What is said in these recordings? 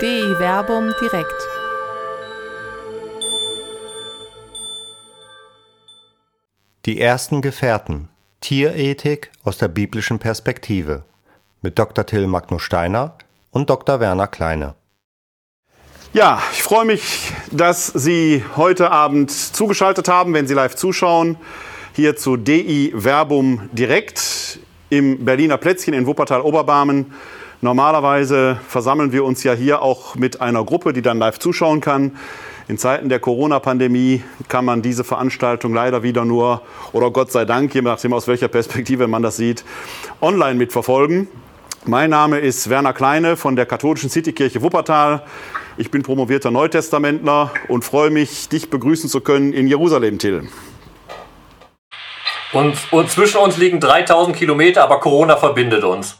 DI Werbung direkt. Die ersten Gefährten. Tierethik aus der biblischen Perspektive. Mit Dr. Till Magnus Steiner und Dr. Werner Kleine. Ja, ich freue mich, dass Sie heute Abend zugeschaltet haben, wenn Sie live zuschauen, hier zu DI Verbum direkt im Berliner Plätzchen in Wuppertal-Oberbarmen. Normalerweise versammeln wir uns ja hier auch mit einer Gruppe, die dann live zuschauen kann. In Zeiten der Corona-Pandemie kann man diese Veranstaltung leider wieder nur, oder Gott sei Dank, je nachdem aus welcher Perspektive man das sieht, online mitverfolgen. Mein Name ist Werner Kleine von der katholischen Citykirche Wuppertal. Ich bin promovierter Neutestamentler und freue mich, dich begrüßen zu können in Jerusalem, Till. Und, und zwischen uns liegen 3000 Kilometer, aber Corona verbindet uns.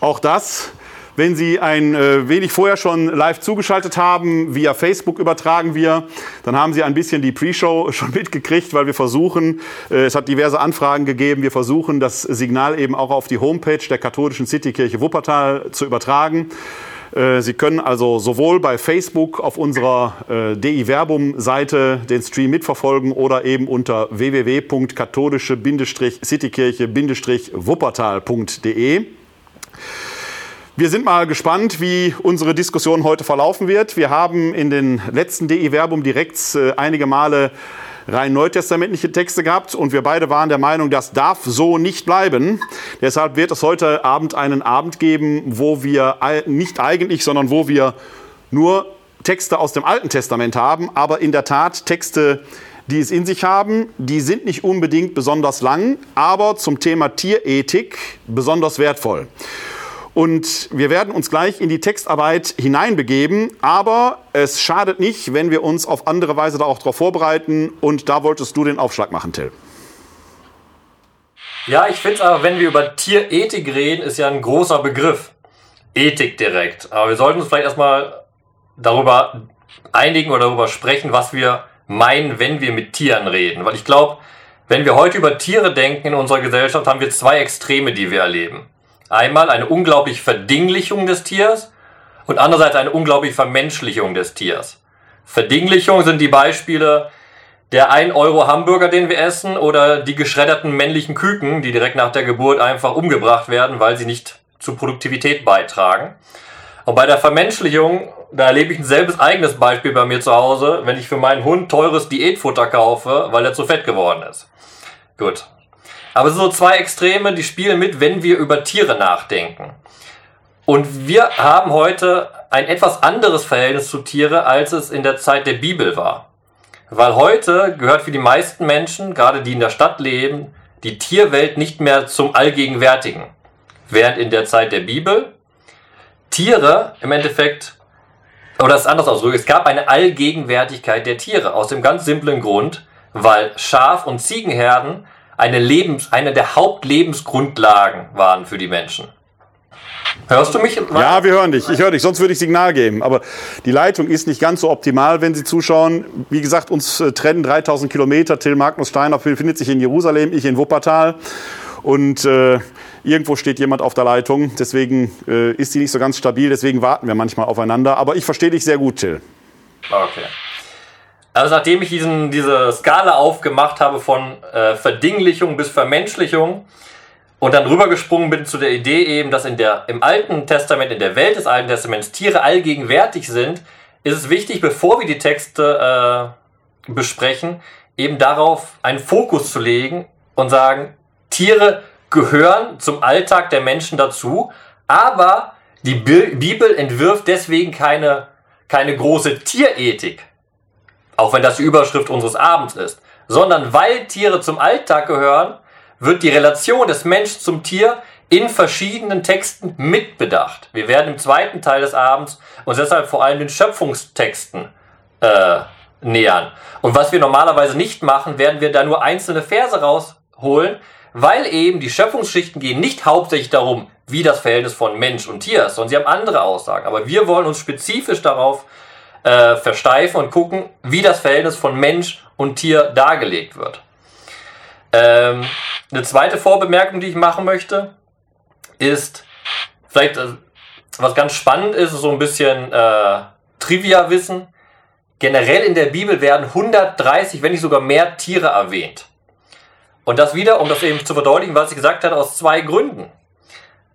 Auch das. Wenn Sie ein äh, wenig vorher schon live zugeschaltet haben, via Facebook übertragen wir, dann haben Sie ein bisschen die Pre-Show schon mitgekriegt, weil wir versuchen, äh, es hat diverse Anfragen gegeben, wir versuchen das Signal eben auch auf die Homepage der katholischen Citykirche Wuppertal zu übertragen. Äh, Sie können also sowohl bei Facebook auf unserer äh, DI Verbum Seite den Stream mitverfolgen oder eben unter www.katholische-citykirche-wuppertal.de. Wir sind mal gespannt, wie unsere Diskussion heute verlaufen wird. Wir haben in den letzten DI Verbum direkt äh, einige Male rein neutestamentliche Texte gehabt und wir beide waren der Meinung, das darf so nicht bleiben. Deshalb wird es heute Abend einen Abend geben, wo wir nicht eigentlich, sondern wo wir nur Texte aus dem Alten Testament haben, aber in der Tat Texte, die es in sich haben. Die sind nicht unbedingt besonders lang, aber zum Thema Tierethik besonders wertvoll. Und wir werden uns gleich in die Textarbeit hineinbegeben, aber es schadet nicht, wenn wir uns auf andere Weise da auch darauf vorbereiten. Und da wolltest du den Aufschlag machen, Till. Ja, ich finde aber, wenn wir über Tierethik reden, ist ja ein großer Begriff. Ethik direkt. Aber wir sollten uns vielleicht erstmal darüber einigen oder darüber sprechen, was wir meinen, wenn wir mit Tieren reden. Weil ich glaube, wenn wir heute über Tiere denken in unserer Gesellschaft, haben wir zwei Extreme, die wir erleben. Einmal eine unglaubliche Verdinglichung des Tiers und andererseits eine unglaubliche Vermenschlichung des Tiers. Verdinglichung sind die Beispiele der 1 Euro Hamburger, den wir essen, oder die geschredderten männlichen Küken, die direkt nach der Geburt einfach umgebracht werden, weil sie nicht zur Produktivität beitragen. Und bei der Vermenschlichung, da erlebe ich ein selbes eigenes Beispiel bei mir zu Hause, wenn ich für meinen Hund teures Diätfutter kaufe, weil er zu fett geworden ist. Gut, aber so zwei Extreme, die spielen mit, wenn wir über Tiere nachdenken. Und wir haben heute ein etwas anderes Verhältnis zu Tiere, als es in der Zeit der Bibel war. Weil heute gehört für die meisten Menschen, gerade die in der Stadt leben, die Tierwelt nicht mehr zum Allgegenwärtigen. Während in der Zeit der Bibel Tiere im Endeffekt, oder das ist anders ausdrücken, es gab eine Allgegenwärtigkeit der Tiere. Aus dem ganz simplen Grund, weil Schaf- und Ziegenherden eine, Lebens-, eine der Hauptlebensgrundlagen waren für die Menschen. Hörst du mich? Ja, wir hören dich. Ich höre dich, sonst würde ich Signal geben. Aber die Leitung ist nicht ganz so optimal, wenn Sie zuschauen. Wie gesagt, uns äh, trennen 3000 Kilometer. Till Magnus Steiner befindet sich in Jerusalem, ich in Wuppertal. Und äh, irgendwo steht jemand auf der Leitung. Deswegen äh, ist sie nicht so ganz stabil. Deswegen warten wir manchmal aufeinander. Aber ich verstehe dich sehr gut, Till. Okay. Also nachdem ich diesen, diese Skala aufgemacht habe von äh, Verdinglichung bis Vermenschlichung und dann rübergesprungen bin zu der Idee eben, dass in der, im Alten Testament, in der Welt des Alten Testaments Tiere allgegenwärtig sind, ist es wichtig, bevor wir die Texte äh, besprechen, eben darauf einen Fokus zu legen und sagen, Tiere gehören zum Alltag der Menschen dazu, aber die Bibel entwirft deswegen keine, keine große Tierethik auch wenn das die Überschrift unseres Abends ist, sondern weil Tiere zum Alltag gehören, wird die Relation des Menschen zum Tier in verschiedenen Texten mitbedacht. Wir werden im zweiten Teil des Abends uns deshalb vor allem den Schöpfungstexten äh, nähern. Und was wir normalerweise nicht machen, werden wir da nur einzelne Verse rausholen, weil eben die Schöpfungsschichten gehen nicht hauptsächlich darum, wie das Verhältnis von Mensch und Tier ist, sondern sie haben andere Aussagen. Aber wir wollen uns spezifisch darauf äh, versteifen und gucken, wie das Verhältnis von Mensch und Tier dargelegt wird. Ähm, eine zweite Vorbemerkung, die ich machen möchte, ist, vielleicht, äh, was ganz spannend ist, so ein bisschen äh, Trivia-Wissen. Generell in der Bibel werden 130, wenn nicht sogar mehr Tiere erwähnt. Und das wieder, um das eben zu verdeutlichen, was ich gesagt hatte, aus zwei Gründen.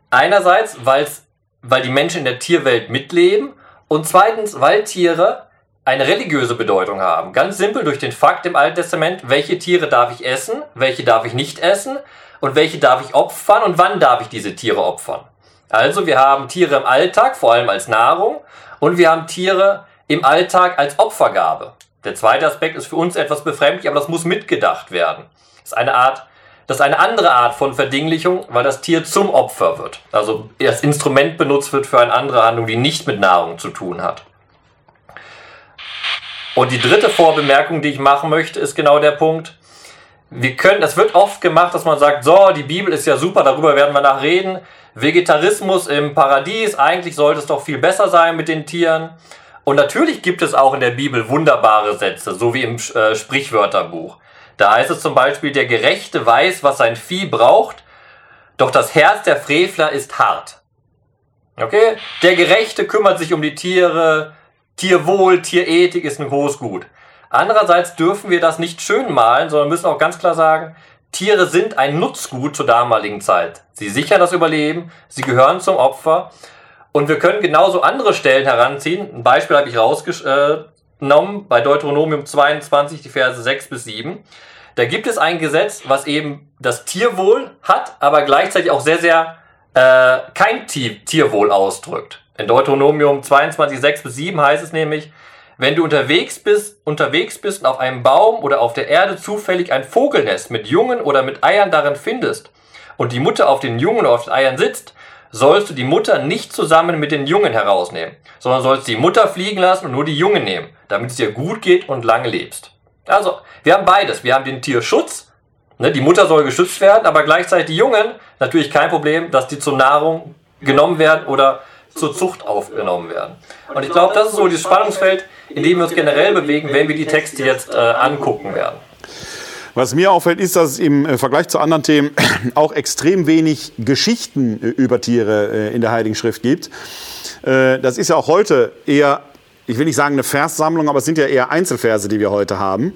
Einerseits, weil die Menschen in der Tierwelt mitleben und zweitens, weil Tiere eine religiöse Bedeutung haben. Ganz simpel durch den Fakt im Alten Testament, welche Tiere darf ich essen, welche darf ich nicht essen und welche darf ich opfern und wann darf ich diese Tiere opfern. Also wir haben Tiere im Alltag, vor allem als Nahrung, und wir haben Tiere im Alltag als Opfergabe. Der zweite Aspekt ist für uns etwas befremdlich, aber das muss mitgedacht werden. Das ist eine Art, das ist eine andere Art von Verdinglichung, weil das Tier zum Opfer wird. Also das Instrument benutzt wird für eine andere Handlung, die nicht mit Nahrung zu tun hat. Und die dritte Vorbemerkung, die ich machen möchte, ist genau der Punkt. Wir können, das wird oft gemacht, dass man sagt, so, die Bibel ist ja super, darüber werden wir nach reden. Vegetarismus im Paradies, eigentlich sollte es doch viel besser sein mit den Tieren. Und natürlich gibt es auch in der Bibel wunderbare Sätze, so wie im äh, Sprichwörterbuch. Da heißt es zum Beispiel, der Gerechte weiß, was sein Vieh braucht, doch das Herz der Frevler ist hart. Okay? Der Gerechte kümmert sich um die Tiere, Tierwohl, Tierethik ist ein großes Gut. Andererseits dürfen wir das nicht schön malen, sondern müssen auch ganz klar sagen, Tiere sind ein Nutzgut zur damaligen Zeit. Sie sichern das Überleben, sie gehören zum Opfer. Und wir können genauso andere Stellen heranziehen. Ein Beispiel habe ich rausgenommen bei Deuteronomium 22, die Verse 6 bis 7. Da gibt es ein Gesetz, was eben das Tierwohl hat, aber gleichzeitig auch sehr, sehr äh, kein Tierwohl ausdrückt. In Deuteronomium 22, 6 bis 7 heißt es nämlich, wenn du unterwegs bist, unterwegs bist und auf einem Baum oder auf der Erde zufällig ein Vogelnest mit Jungen oder mit Eiern darin findest und die Mutter auf den Jungen oder auf den Eiern sitzt, sollst du die Mutter nicht zusammen mit den Jungen herausnehmen, sondern sollst die Mutter fliegen lassen und nur die Jungen nehmen, damit es dir gut geht und lange lebst. Also, wir haben beides. Wir haben den Tierschutz, ne, die Mutter soll geschützt werden, aber gleichzeitig die Jungen, natürlich kein Problem, dass die zur Nahrung genommen werden oder zur Zucht aufgenommen werden. Und ich glaube, das ist so das Spannungsfeld, in dem wir uns generell bewegen, wenn wir die Texte jetzt äh, angucken werden. Was mir auffällt, ist, dass es im äh, Vergleich zu anderen Themen auch extrem wenig Geschichten äh, über Tiere äh, in der Heiligen Schrift gibt. Das ist ja auch heute eher, ich will nicht sagen eine Verssammlung, aber es sind ja eher Einzelverse, die wir heute haben.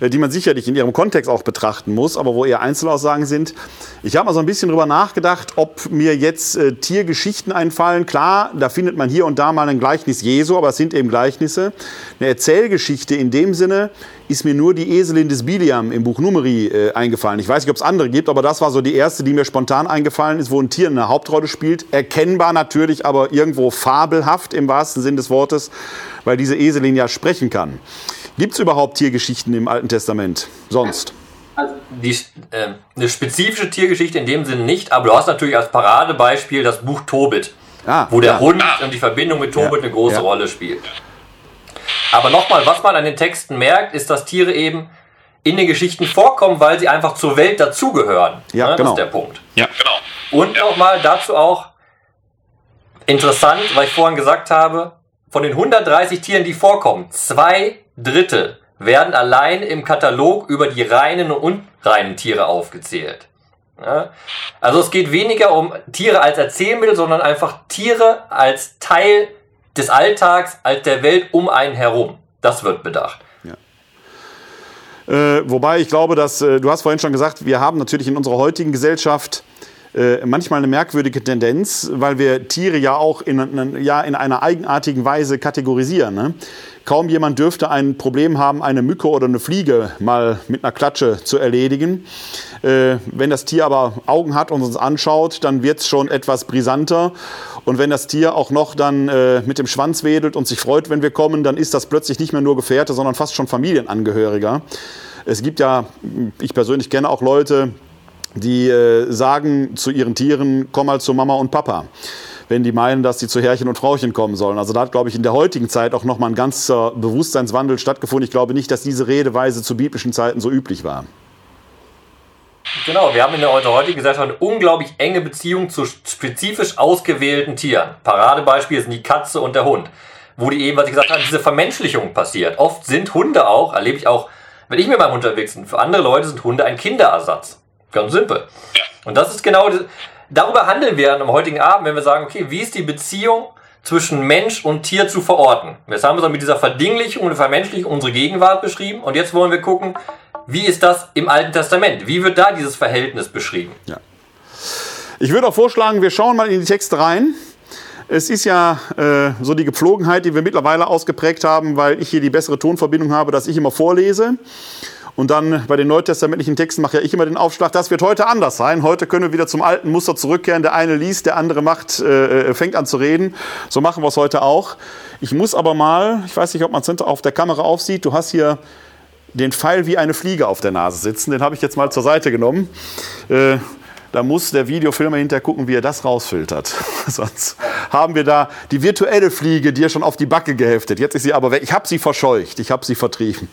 Äh, die man sicherlich in ihrem Kontext auch betrachten muss, aber wo eher Einzelaussagen sind. Ich habe mal so ein bisschen drüber nachgedacht, ob mir jetzt äh, Tiergeschichten einfallen. Klar, da findet man hier und da mal ein Gleichnis Jesu, aber es sind eben Gleichnisse. Eine Erzählgeschichte in dem Sinne ist mir nur die Eselin des Biliam im Buch Numeri äh, eingefallen. Ich weiß nicht, ob es andere gibt, aber das war so die erste, die mir spontan eingefallen ist, wo ein Tier eine Hauptrolle spielt. Erkennbar natürlich, aber irgendwo fabelhaft im wahrsten Sinn des Wortes, weil diese Eselin ja sprechen kann. Gibt es überhaupt Tiergeschichten im Alten Testament? Sonst? Also die, äh, eine spezifische Tiergeschichte in dem Sinne nicht, aber du hast natürlich als Paradebeispiel das Buch Tobit, ah, wo der ja. Hund und die Verbindung mit Tobit ja, eine große ja. Rolle spielt. Aber nochmal, was man an den Texten merkt, ist, dass Tiere eben in den Geschichten vorkommen, weil sie einfach zur Welt dazugehören. Ja, ne? genau. Das ist der Punkt. Ja, genau. Und nochmal dazu auch interessant, weil ich vorhin gesagt habe, von den 130 Tieren, die vorkommen, zwei Drittel werden allein im Katalog über die reinen und unreinen Tiere aufgezählt. Ja? Also es geht weniger um Tiere als Erzählmittel, sondern einfach Tiere als Teil des Alltags, als der Welt um einen herum. Das wird bedacht. Äh, wobei ich glaube, dass, äh, du hast vorhin schon gesagt, wir haben natürlich in unserer heutigen Gesellschaft äh, manchmal eine merkwürdige Tendenz, weil wir Tiere ja auch in, ja, in einer eigenartigen Weise kategorisieren. Ne? Kaum jemand dürfte ein Problem haben, eine Mücke oder eine Fliege mal mit einer Klatsche zu erledigen. Äh, wenn das Tier aber Augen hat und uns anschaut, dann wird es schon etwas brisanter. Und wenn das Tier auch noch dann äh, mit dem Schwanz wedelt und sich freut, wenn wir kommen, dann ist das plötzlich nicht mehr nur Gefährte, sondern fast schon Familienangehöriger. Es gibt ja, ich persönlich kenne auch Leute, die äh, sagen zu ihren Tieren, komm mal zu Mama und Papa, wenn die meinen, dass sie zu Herrchen und Frauchen kommen sollen. Also da hat, glaube ich, in der heutigen Zeit auch nochmal ein ganzer Bewusstseinswandel stattgefunden. Ich glaube nicht, dass diese Redeweise zu biblischen Zeiten so üblich war. Genau, wir haben in der heutigen Gesellschaft eine unglaublich enge Beziehung zu spezifisch ausgewählten Tieren. Paradebeispiel sind die Katze und der Hund, wo die eben, was ich gesagt habe, diese Vermenschlichung passiert. Oft sind Hunde auch, erlebe ich auch, wenn ich mit meinem Hund unterwegs bin, für andere Leute sind Hunde ein Kinderersatz. Ganz simpel. Und das ist genau darüber handeln wir am heutigen Abend, wenn wir sagen, okay, wie ist die Beziehung zwischen Mensch und Tier zu verorten? Jetzt haben wir so mit dieser Verdinglichung und Vermenschlichung unsere Gegenwart beschrieben und jetzt wollen wir gucken, wie ist das im Alten Testament? Wie wird da dieses Verhältnis beschrieben? Ja. Ich würde auch vorschlagen, wir schauen mal in die Texte rein. Es ist ja äh, so die Gepflogenheit, die wir mittlerweile ausgeprägt haben, weil ich hier die bessere Tonverbindung habe, dass ich immer vorlese. Und dann bei den neutestamentlichen Texten mache ja ich immer den Aufschlag. Das wird heute anders sein. Heute können wir wieder zum alten Muster zurückkehren. Der eine liest, der andere macht, äh, äh fängt an zu reden. So machen wir es heute auch. Ich muss aber mal, ich weiß nicht, ob man es auf der Kamera aufsieht, du hast hier den Pfeil wie eine Fliege auf der Nase sitzen. Den habe ich jetzt mal zur Seite genommen. Äh, da muss der Videofilmer hinterher gucken, wie er das rausfiltert. Sonst haben wir da die virtuelle Fliege, die er schon auf die Backe geheftet. Jetzt ist sie aber weg. Ich habe sie verscheucht, ich habe sie vertrieben.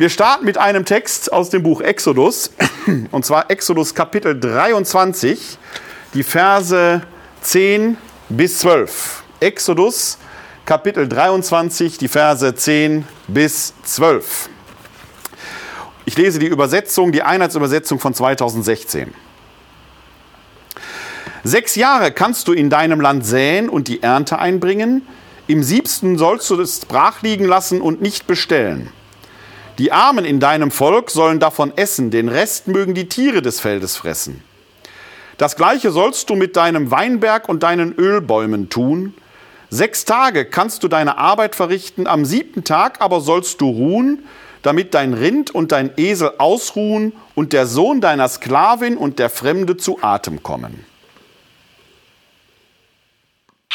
Wir starten mit einem Text aus dem Buch Exodus, und zwar Exodus Kapitel 23, die Verse 10 bis 12. Exodus Kapitel 23, die Verse 10 bis 12. Ich lese die Übersetzung, die Einheitsübersetzung von 2016. Sechs Jahre kannst du in deinem Land säen und die Ernte einbringen. Im siebsten sollst du es brach liegen lassen und nicht bestellen. Die Armen in deinem Volk sollen davon essen, den Rest mögen die Tiere des Feldes fressen. Das gleiche sollst du mit deinem Weinberg und deinen Ölbäumen tun. Sechs Tage kannst du deine Arbeit verrichten, am siebten Tag aber sollst du ruhen, damit dein Rind und dein Esel ausruhen und der Sohn deiner Sklavin und der Fremde zu Atem kommen.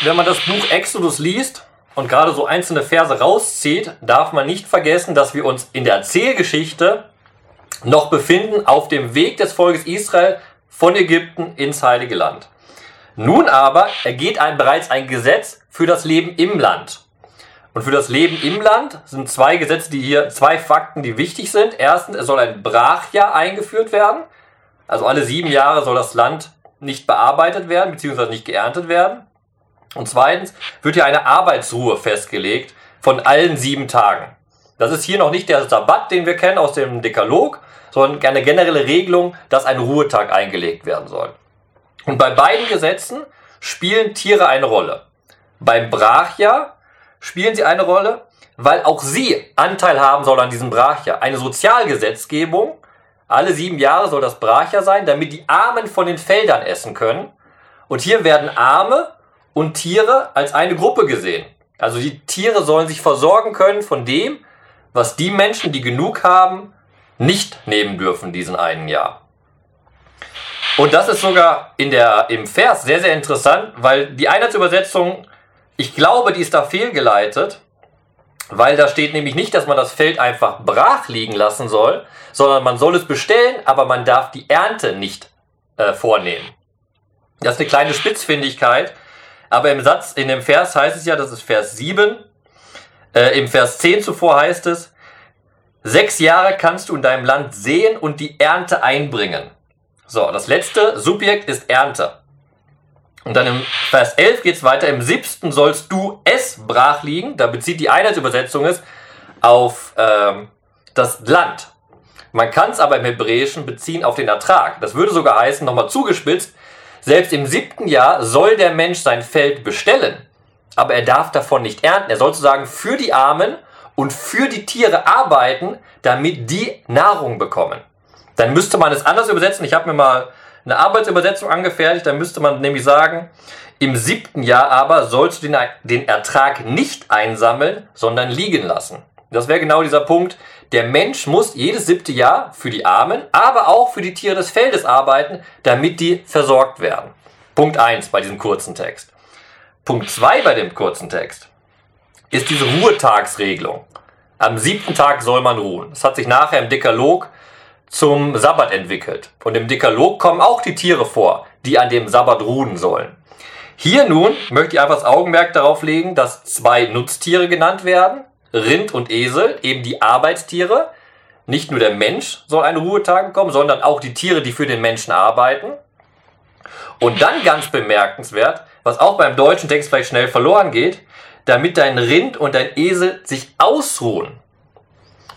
Wenn man das Buch Exodus liest und gerade so einzelne Verse rauszieht, darf man nicht vergessen, dass wir uns in der Erzählgeschichte noch befinden auf dem Weg des Volkes Israel von Ägypten ins Heilige Land. Nun aber ergeht ein, bereits ein Gesetz für das Leben im Land. Und für das Leben im Land sind zwei Gesetze, die hier, zwei Fakten, die wichtig sind. Erstens, es soll ein Brachjahr eingeführt werden. Also alle sieben Jahre soll das Land nicht bearbeitet werden, beziehungsweise nicht geerntet werden. Und zweitens wird hier eine Arbeitsruhe festgelegt von allen sieben Tagen. Das ist hier noch nicht der Sabbat, den wir kennen aus dem Dekalog, sondern eine generelle Regelung, dass ein Ruhetag eingelegt werden soll. Und bei beiden Gesetzen spielen Tiere eine Rolle. Beim Brachjahr spielen sie eine Rolle, weil auch sie Anteil haben sollen an diesem Brachjahr. Eine Sozialgesetzgebung, alle sieben Jahre soll das Brachjahr sein, damit die Armen von den Feldern essen können. Und hier werden Arme und Tiere als eine Gruppe gesehen. Also die Tiere sollen sich versorgen können von dem, was die Menschen, die genug haben, nicht nehmen dürfen diesen einen Jahr. Und das ist sogar in der, im Vers sehr, sehr interessant, weil die Einheitsübersetzung, ich glaube, die ist da fehlgeleitet, weil da steht nämlich nicht, dass man das Feld einfach brach liegen lassen soll, sondern man soll es bestellen, aber man darf die Ernte nicht äh, vornehmen. Das ist eine kleine Spitzfindigkeit, aber im Satz, in dem Vers heißt es ja, das ist Vers 7, äh, im Vers 10 zuvor heißt es, sechs Jahre kannst du in deinem Land sehen und die Ernte einbringen. So, das letzte Subjekt ist Ernte. Und dann im Vers 11 geht es weiter, im siebsten sollst du es brach liegen, da bezieht die Einheitsübersetzung es auf ähm, das Land. Man kann es aber im Hebräischen beziehen auf den Ertrag. Das würde sogar heißen, nochmal zugespitzt, selbst im siebten Jahr soll der Mensch sein Feld bestellen, aber er darf davon nicht ernten. Er soll sozusagen für die Armen und für die Tiere arbeiten, damit die Nahrung bekommen. Dann müsste man es anders übersetzen. Ich habe mir mal eine Arbeitsübersetzung angefertigt. Dann müsste man nämlich sagen, im siebten Jahr aber sollst du den, den Ertrag nicht einsammeln, sondern liegen lassen. Das wäre genau dieser Punkt. Der Mensch muss jedes siebte Jahr für die Armen, aber auch für die Tiere des Feldes arbeiten, damit die versorgt werden. Punkt eins bei diesem kurzen Text. Punkt zwei bei dem kurzen Text ist diese Ruhetagsregelung. Am siebten Tag soll man ruhen. Das hat sich nachher im Dekalog zum Sabbat entwickelt. Und im Dekalog kommen auch die Tiere vor, die an dem Sabbat ruhen sollen. Hier nun möchte ich einfach das Augenmerk darauf legen, dass zwei Nutztiere genannt werden, Rind und Esel, eben die Arbeitstiere. Nicht nur der Mensch soll einen Ruhetag bekommen, sondern auch die Tiere, die für den Menschen arbeiten. Und dann ganz bemerkenswert, was auch beim deutschen Text vielleicht schnell verloren geht, damit dein Rind und dein Esel sich ausruhen.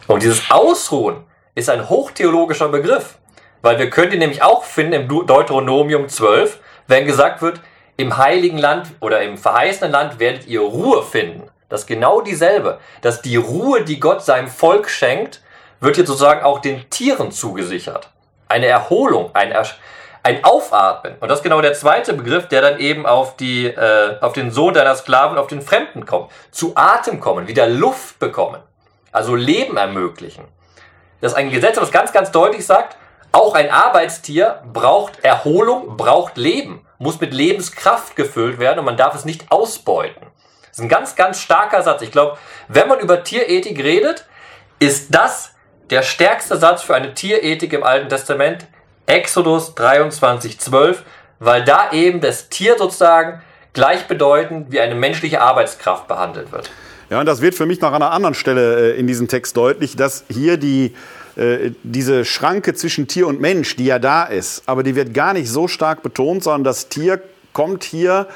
Und dieses Ausruhen ist ein hochtheologischer Begriff, Weil wir können die nämlich auch finden im Deuteronomium 12, wenn gesagt wird, im heiligen Land oder im verheißenen Land werdet ihr Ruhe finden. Das ist genau dieselbe. Dass die Ruhe, die Gott seinem Volk schenkt, wird jetzt sozusagen auch den Tieren zugesichert. Eine Erholung, ein, ein Aufatmen. Und das ist genau der zweite Begriff, der dann eben auf, die, äh, auf den Sohn deiner Sklaven, auf den Fremden kommt. Zu Atem kommen, wieder Luft bekommen. Also Leben ermöglichen. Das ist ein Gesetz, was ganz, ganz deutlich sagt, auch ein Arbeitstier braucht Erholung, braucht Leben, muss mit Lebenskraft gefüllt werden und man darf es nicht ausbeuten. Ist ein ganz, ganz starker Satz. Ich glaube, wenn man über Tierethik redet, ist das der stärkste Satz für eine Tierethik im Alten Testament, Exodus 23, 12, weil da eben das Tier sozusagen gleichbedeutend wie eine menschliche Arbeitskraft behandelt wird. Ja, und das wird für mich noch an einer anderen Stelle äh, in diesem Text deutlich, dass hier die, äh, diese Schranke zwischen Tier und Mensch, die ja da ist, aber die wird gar nicht so stark betont, sondern das Tier kommt hier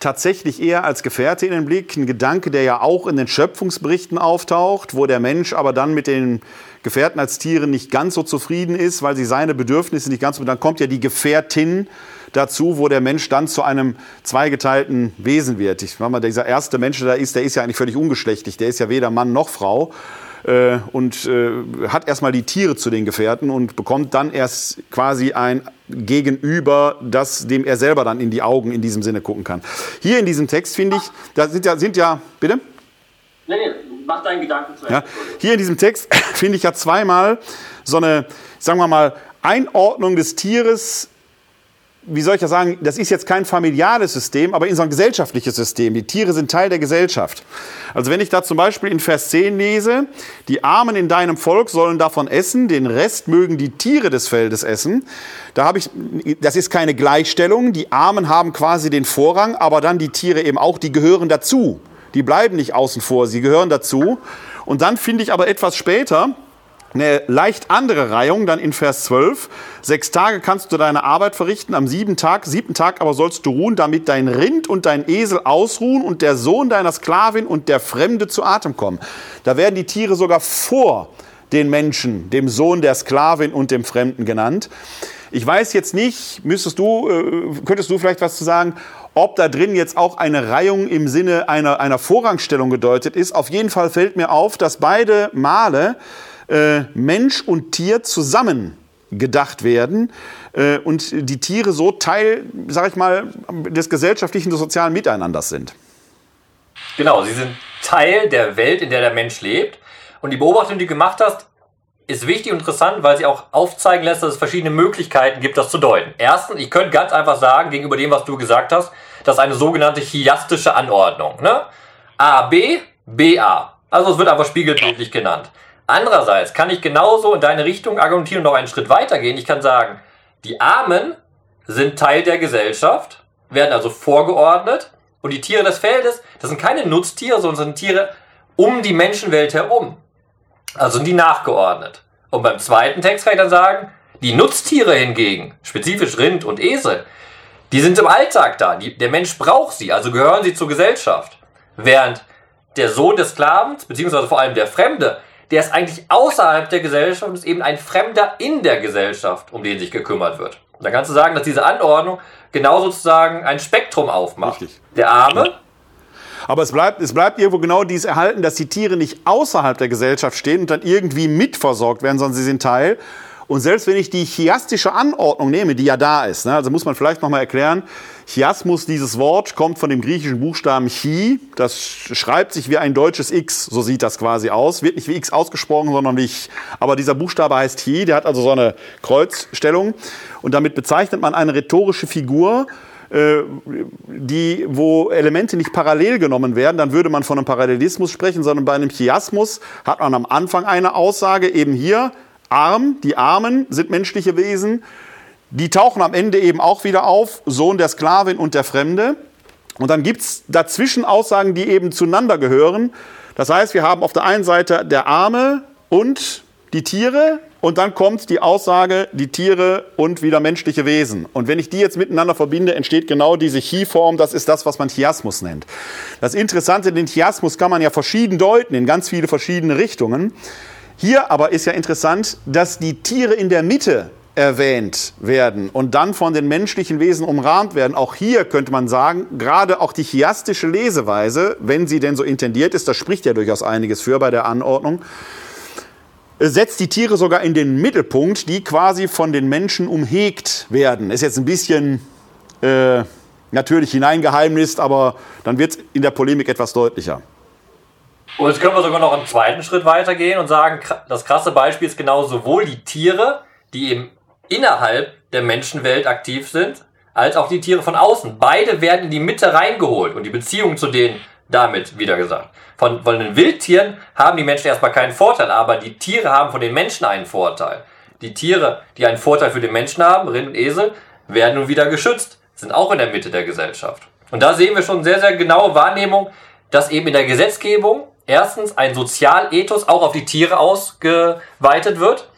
tatsächlich eher als Gefährte in den Blick. Ein Gedanke, der ja auch in den Schöpfungsberichten auftaucht, wo der Mensch aber dann mit den Gefährten als Tiere nicht ganz so zufrieden ist, weil sie seine Bedürfnisse nicht ganz so. Dann kommt ja die Gefährtin dazu, wo der Mensch dann zu einem zweigeteilten Wesen wird. Ich meine dieser erste Mensch, der da ist, der ist ja eigentlich völlig ungeschlechtlich. Der ist ja weder Mann noch Frau. Äh, und äh, hat erstmal die Tiere zu den Gefährten und bekommt dann erst quasi ein Gegenüber, das dem er selber dann in die Augen in diesem Sinne gucken kann. Hier in diesem Text finde ich, da sind ja, sind ja, bitte? Nee, nee, mach deinen Gedanken zu Ja, hier in diesem Text finde ich ja zweimal so eine, sagen wir mal, Einordnung des Tieres wie soll ich das sagen, das ist jetzt kein familiales System, aber in so ein gesellschaftliches System. Die Tiere sind Teil der Gesellschaft. Also wenn ich da zum Beispiel in Vers 10 lese, die Armen in deinem Volk sollen davon essen, den Rest mögen die Tiere des Feldes essen. Da habe ich, das ist keine Gleichstellung. Die Armen haben quasi den Vorrang, aber dann die Tiere eben auch, die gehören dazu. Die bleiben nicht außen vor, sie gehören dazu. Und dann finde ich aber etwas später, eine leicht andere Reihung, dann in Vers 12. Sechs Tage kannst du deine Arbeit verrichten, am siebten Tag, siebten Tag aber sollst du ruhen, damit dein Rind und dein Esel ausruhen und der Sohn deiner Sklavin und der Fremde zu Atem kommen. Da werden die Tiere sogar vor den Menschen, dem Sohn der Sklavin und dem Fremden genannt. Ich weiß jetzt nicht, müsstest du, äh, könntest du vielleicht was zu sagen, ob da drin jetzt auch eine Reihung im Sinne einer, einer Vorrangstellung gedeutet ist. Auf jeden Fall fällt mir auf, dass beide Male äh, Mensch und Tier zusammen gedacht werden äh, und die Tiere so Teil, sag ich mal, des gesellschaftlichen und sozialen Miteinanders sind. Genau, sie sind Teil der Welt, in der der Mensch lebt. Und die Beobachtung, die du gemacht hast, ist wichtig und interessant, weil sie auch aufzeigen lässt, dass es verschiedene Möglichkeiten gibt, das zu deuten. Erstens, ich könnte ganz einfach sagen, gegenüber dem, was du gesagt hast, das ist eine sogenannte chiastische Anordnung. Ne? A, B, B, A. Also es wird einfach spiegelbildlich genannt. Andererseits kann ich genauso in deine Richtung argumentieren und noch einen Schritt weiter gehen. Ich kann sagen, die Armen sind Teil der Gesellschaft, werden also vorgeordnet und die Tiere des Feldes, das sind keine Nutztiere, sondern sind Tiere um die Menschenwelt herum. Also sind die nachgeordnet. Und beim zweiten Text kann ich dann sagen, die Nutztiere hingegen, spezifisch Rind und Esel, die sind im Alltag da. Die, der Mensch braucht sie, also gehören sie zur Gesellschaft. Während der Sohn des Sklavens, beziehungsweise vor allem der Fremde, der ist eigentlich außerhalb der Gesellschaft und ist eben ein Fremder in der Gesellschaft, um den sich gekümmert wird. Und dann kannst du sagen, dass diese Anordnung genau sozusagen ein Spektrum aufmacht. Richtig. Der Arme. Ja. Aber es bleibt, es bleibt irgendwo genau dies erhalten, dass die Tiere nicht außerhalb der Gesellschaft stehen und dann irgendwie mitversorgt werden, sondern sie sind Teil. Und selbst wenn ich die chiastische Anordnung nehme, die ja da ist, ne, also muss man vielleicht nochmal erklären, Chiasmus, dieses Wort, kommt von dem griechischen Buchstaben Chi. Das schreibt sich wie ein deutsches X, so sieht das quasi aus. Wird nicht wie X ausgesprochen, sondern wie ich. Aber dieser Buchstabe heißt Chi, der hat also so eine Kreuzstellung. Und damit bezeichnet man eine rhetorische Figur, äh, die, wo Elemente nicht parallel genommen werden, dann würde man von einem Parallelismus sprechen, sondern bei einem Chiasmus hat man am Anfang eine Aussage, eben hier, arm, die Armen sind menschliche Wesen, die tauchen am Ende eben auch wieder auf, Sohn der Sklavin und der Fremde. Und dann gibt's dazwischen Aussagen, die eben zueinander gehören. Das heißt, wir haben auf der einen Seite der Arme und die Tiere und dann kommt die Aussage, die Tiere und wieder menschliche Wesen. Und wenn ich die jetzt miteinander verbinde, entsteht genau diese Chi-Form, das ist das, was man Chiasmus nennt. Das Interessante, den Chiasmus kann man ja verschieden deuten, in ganz viele verschiedene Richtungen. Hier aber ist ja interessant, dass die Tiere in der Mitte erwähnt werden und dann von den menschlichen Wesen umrahmt werden. Auch hier könnte man sagen, gerade auch die chiastische Leseweise, wenn sie denn so intendiert ist, das spricht ja durchaus einiges für bei der Anordnung, setzt die Tiere sogar in den Mittelpunkt, die quasi von den Menschen umhegt werden. Ist jetzt ein bisschen äh, natürlich hineingeheimnist, aber dann wird es in der Polemik etwas deutlicher. Und jetzt können wir sogar noch einen zweiten Schritt weitergehen und sagen, das krasse Beispiel ist genau sowohl die Tiere, die eben innerhalb der Menschenwelt aktiv sind, als auch die Tiere von außen. Beide werden in die Mitte reingeholt und die Beziehung zu denen damit wieder gesagt. Von, von den Wildtieren haben die Menschen erstmal keinen Vorteil, aber die Tiere haben von den Menschen einen Vorteil. Die Tiere, die einen Vorteil für den Menschen haben, Rind und Esel, werden nun wieder geschützt, sind auch in der Mitte der Gesellschaft. Und da sehen wir schon sehr, sehr genaue Wahrnehmung, dass eben in der Gesetzgebung erstens ein Sozialethos auch auf die Tiere ausgeweitet wird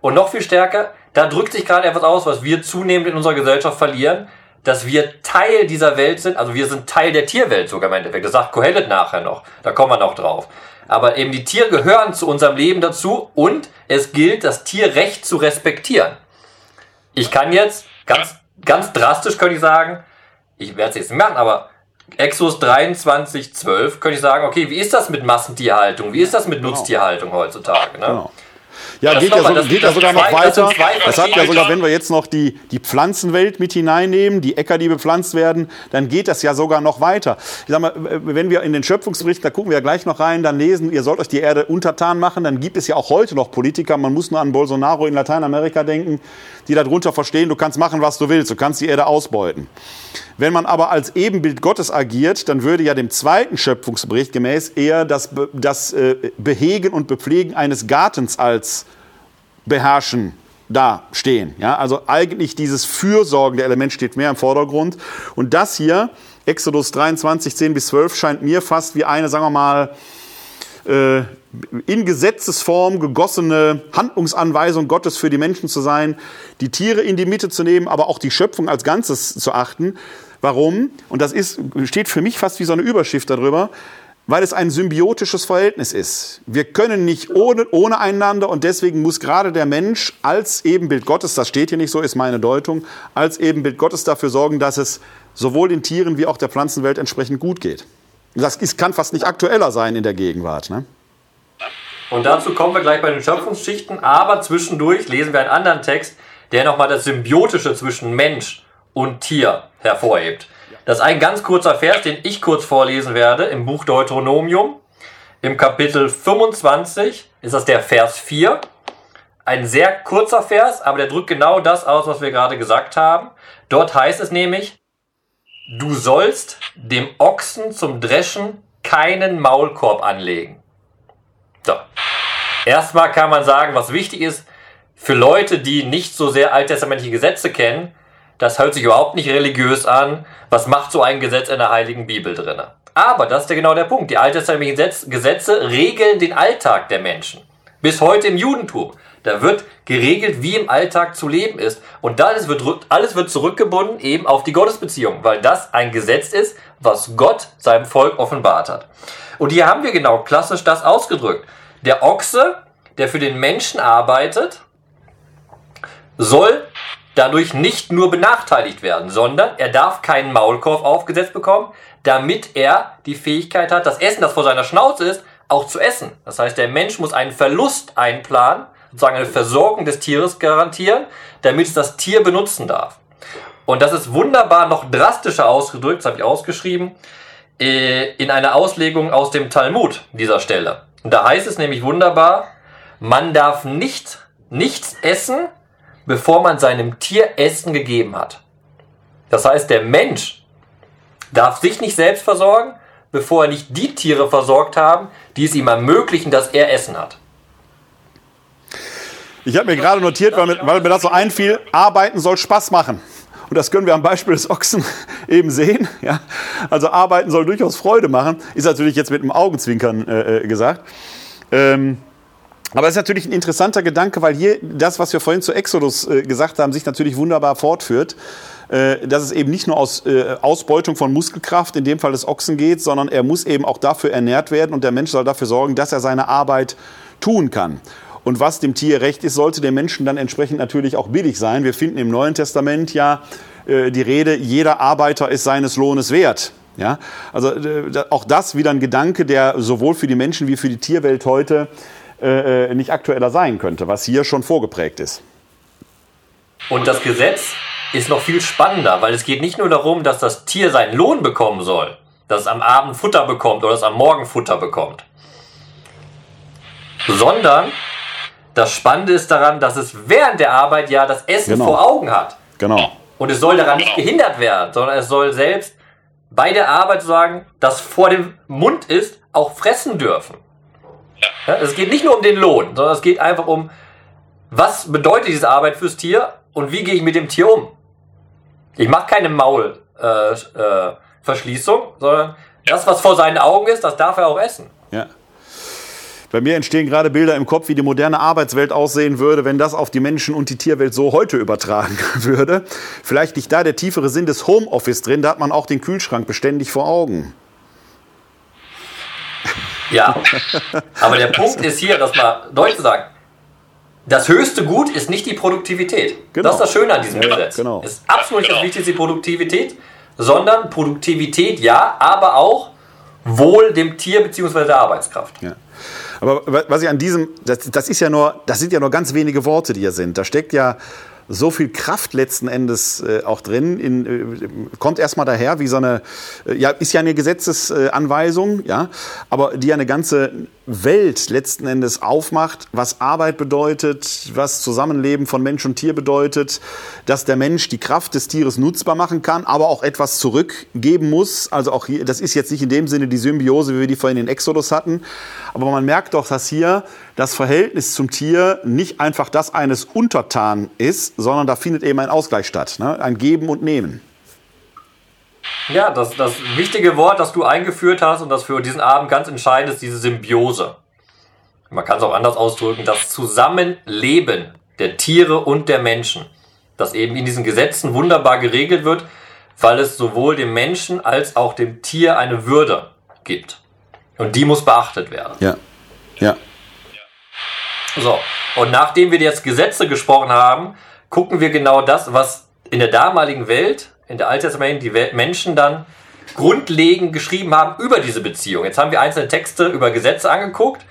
und noch viel stärker, da drückt sich gerade etwas aus, was wir zunehmend in unserer Gesellschaft verlieren, dass wir Teil dieser Welt sind, also wir sind Teil der Tierwelt sogar im Endeffekt. Das sagt Kohelet nachher noch, da kommen wir noch drauf. Aber eben die Tiere gehören zu unserem Leben dazu und es gilt, das Tierrecht zu respektieren. Ich kann jetzt ganz, ganz drastisch könnte ich sagen, ich werde es jetzt nicht machen, aber Exos 23, 12 könnte ich sagen, okay, wie ist das mit Massentierhaltung? Wie ist das mit genau. Nutztierhaltung heutzutage? Ne? Genau. Ja, geht, ja, so, das, geht ja sogar noch weiter. Das hat ja sogar, wenn wir jetzt noch die, die Pflanzenwelt mit hineinnehmen, die Äcker, die bepflanzt werden, dann geht das ja sogar noch weiter. Ich sag mal, wenn wir in den Schöpfungsbericht, da gucken wir ja gleich noch rein, dann lesen, ihr sollt euch die Erde untertan machen, dann gibt es ja auch heute noch Politiker, man muss nur an Bolsonaro in Lateinamerika denken, die darunter verstehen, du kannst machen, was du willst, du kannst die Erde ausbeuten. Wenn man aber als Ebenbild Gottes agiert, dann würde ja dem zweiten Schöpfungsbericht gemäß eher das, das äh, Behegen und Bepflegen eines Gartens als Beherrschen da stehen. Ja, also eigentlich dieses fürsorgende Element steht mehr im Vordergrund. Und das hier, Exodus 23, 10 bis 12, scheint mir fast wie eine, sagen wir mal, äh, in Gesetzesform gegossene Handlungsanweisung Gottes für die Menschen zu sein, die Tiere in die Mitte zu nehmen, aber auch die Schöpfung als Ganzes zu achten. Warum? Und das ist, steht für mich fast wie so eine Überschrift darüber, weil es ein symbiotisches Verhältnis ist. Wir können nicht ohne, ohne einander und deswegen muss gerade der Mensch als Ebenbild Gottes, das steht hier nicht so, ist meine Deutung, als Ebenbild Gottes dafür sorgen, dass es sowohl den Tieren wie auch der Pflanzenwelt entsprechend gut geht. Das ist, kann fast nicht aktueller sein in der Gegenwart. Ne? Und dazu kommen wir gleich bei den Schöpfungsschichten, aber zwischendurch lesen wir einen anderen Text, der nochmal das Symbiotische zwischen Mensch und Tier hervorhebt. Das ist ein ganz kurzer Vers, den ich kurz vorlesen werde im Buch Deuteronomium. Im Kapitel 25 ist das der Vers 4. Ein sehr kurzer Vers, aber der drückt genau das aus, was wir gerade gesagt haben. Dort heißt es nämlich, Du sollst dem Ochsen zum Dreschen keinen Maulkorb anlegen. So. Erstmal kann man sagen, was wichtig ist, für Leute, die nicht so sehr alttestamentliche Gesetze kennen, das hört sich überhaupt nicht religiös an. Was macht so ein Gesetz in der Heiligen Bibel drin? Aber das ist ja genau der Punkt. Die alttestamentlichen Gesetze regeln den Alltag der Menschen. Bis heute im Judentum. Da wird geregelt, wie im Alltag zu leben ist. Und alles wird, alles wird zurückgebunden eben auf die Gottesbeziehung, weil das ein Gesetz ist, was Gott seinem Volk offenbart hat. Und hier haben wir genau klassisch das ausgedrückt. Der Ochse, der für den Menschen arbeitet, soll dadurch nicht nur benachteiligt werden, sondern er darf keinen Maulkorb aufgesetzt bekommen, damit er die Fähigkeit hat, das Essen, das vor seiner Schnauze ist, auch zu essen. Das heißt, der Mensch muss einen Verlust einplanen, sozusagen eine Versorgung des Tieres garantieren, damit es das Tier benutzen darf. Und das ist wunderbar noch drastischer ausgedrückt, das habe ich ausgeschrieben, äh, in einer Auslegung aus dem Talmud dieser Stelle. Und da heißt es nämlich wunderbar, man darf nicht nichts essen, bevor man seinem Tier Essen gegeben hat. Das heißt, der Mensch darf sich nicht selbst versorgen, bevor er nicht die Tiere versorgt haben, die es ihm ermöglichen, dass er Essen hat. Ich habe mir gerade notiert, weil mir, weil mir das so einfiel, arbeiten soll Spaß machen. Und das können wir am Beispiel des Ochsen eben sehen. Ja? Also arbeiten soll durchaus Freude machen. Ist natürlich jetzt mit einem Augenzwinkern äh, äh gesagt. Ähm, aber es ist natürlich ein interessanter Gedanke, weil hier das, was wir vorhin zu Exodus äh, gesagt haben, sich natürlich wunderbar fortführt. Äh, dass es eben nicht nur aus äh, Ausbeutung von Muskelkraft, in dem Fall des Ochsen geht, sondern er muss eben auch dafür ernährt werden und der Mensch soll dafür sorgen, dass er seine Arbeit tun kann. Und was dem Tier recht ist, sollte dem Menschen dann entsprechend natürlich auch billig sein. Wir finden im Neuen Testament ja äh, die Rede, jeder Arbeiter ist seines Lohnes wert. Ja, also äh, auch das wieder ein Gedanke, der sowohl für die Menschen wie für die Tierwelt heute äh, äh, nicht aktueller sein könnte, was hier schon vorgeprägt ist. Und das Gesetz ist noch viel spannender, weil es geht nicht nur darum, dass das Tier seinen Lohn bekommen soll, dass es am Abend Futter bekommt oder dass es am Morgen Futter bekommt, sondern das Spannende ist daran, dass es während der Arbeit ja das Essen Genau. vor Augen hat. Genau. Und es soll daran nicht gehindert werden, sondern es soll selbst bei der Arbeit sagen, das vor dem Mund ist, auch fressen dürfen. Ja, es geht nicht nur um den Lohn, sondern es geht einfach um, was bedeutet diese Arbeit fürs Tier und wie gehe ich mit dem Tier um. Ich mache keine Maulverschließung, äh, äh, sondern das, was vor seinen Augen ist, das darf er auch essen. Ja. Bei mir entstehen gerade Bilder im Kopf, wie die moderne Arbeitswelt aussehen würde, wenn das auf die Menschen und die Tierwelt so heute übertragen würde. Vielleicht liegt da der tiefere Sinn des Homeoffice drin, da hat man auch den Kühlschrank beständig vor Augen. Ja, aber der Punkt ist hier, dass man deutlich zu sagen, das höchste Gut ist nicht die Produktivität. Genau. Das ist das Schöne an diesem Ja, Gesetz. genau. Es ist absolut nicht das Wichtigste die Produktivität, sondern Produktivität ja, aber auch Wohl dem Tier bzw. der Arbeitskraft. Ja. Aber wa- was ich an diesem, das, das ist ja nur, das sind ja nur ganz wenige Worte, die hier sind. Da steckt ja so viel Kraft letzten Endes äh, auch drin. In, äh, kommt erstmal daher, wie so eine, äh, ja, ist ja eine Gesetzesanweisung, ja, aber die ja eine ganze Welt letzten Endes aufmacht, was Arbeit bedeutet, was Zusammenleben von Mensch und Tier bedeutet, dass der Mensch die Kraft des Tieres nutzbar machen kann, aber auch etwas zurückgeben muss. Also auch hier, das ist jetzt nicht in dem Sinne die Symbiose, wie wir die vorhin in Exodus hatten, aber man merkt doch, dass hier das Verhältnis zum Tier nicht einfach das eines Untertan ist, sondern da findet eben ein Ausgleich statt, ne? ein Geben und Nehmen. Ja, das, das wichtige Wort, das du eingeführt hast und das für diesen Abend ganz entscheidend ist, diese Symbiose. Man kann es auch anders ausdrücken, das Zusammenleben der Tiere und der Menschen, das eben in diesen Gesetzen wunderbar geregelt wird, weil es sowohl dem Menschen als auch dem Tier eine Würde gibt. Und die muss beachtet werden. Ja, ja, So, und nachdem wir jetzt Gesetze gesprochen haben, gucken wir genau das, was in der damaligen Welt, in der Alttestament, die Welt, Menschen dann grundlegend geschrieben haben über diese Beziehung. Jetzt haben wir einzelne Texte über Gesetze angeguckt,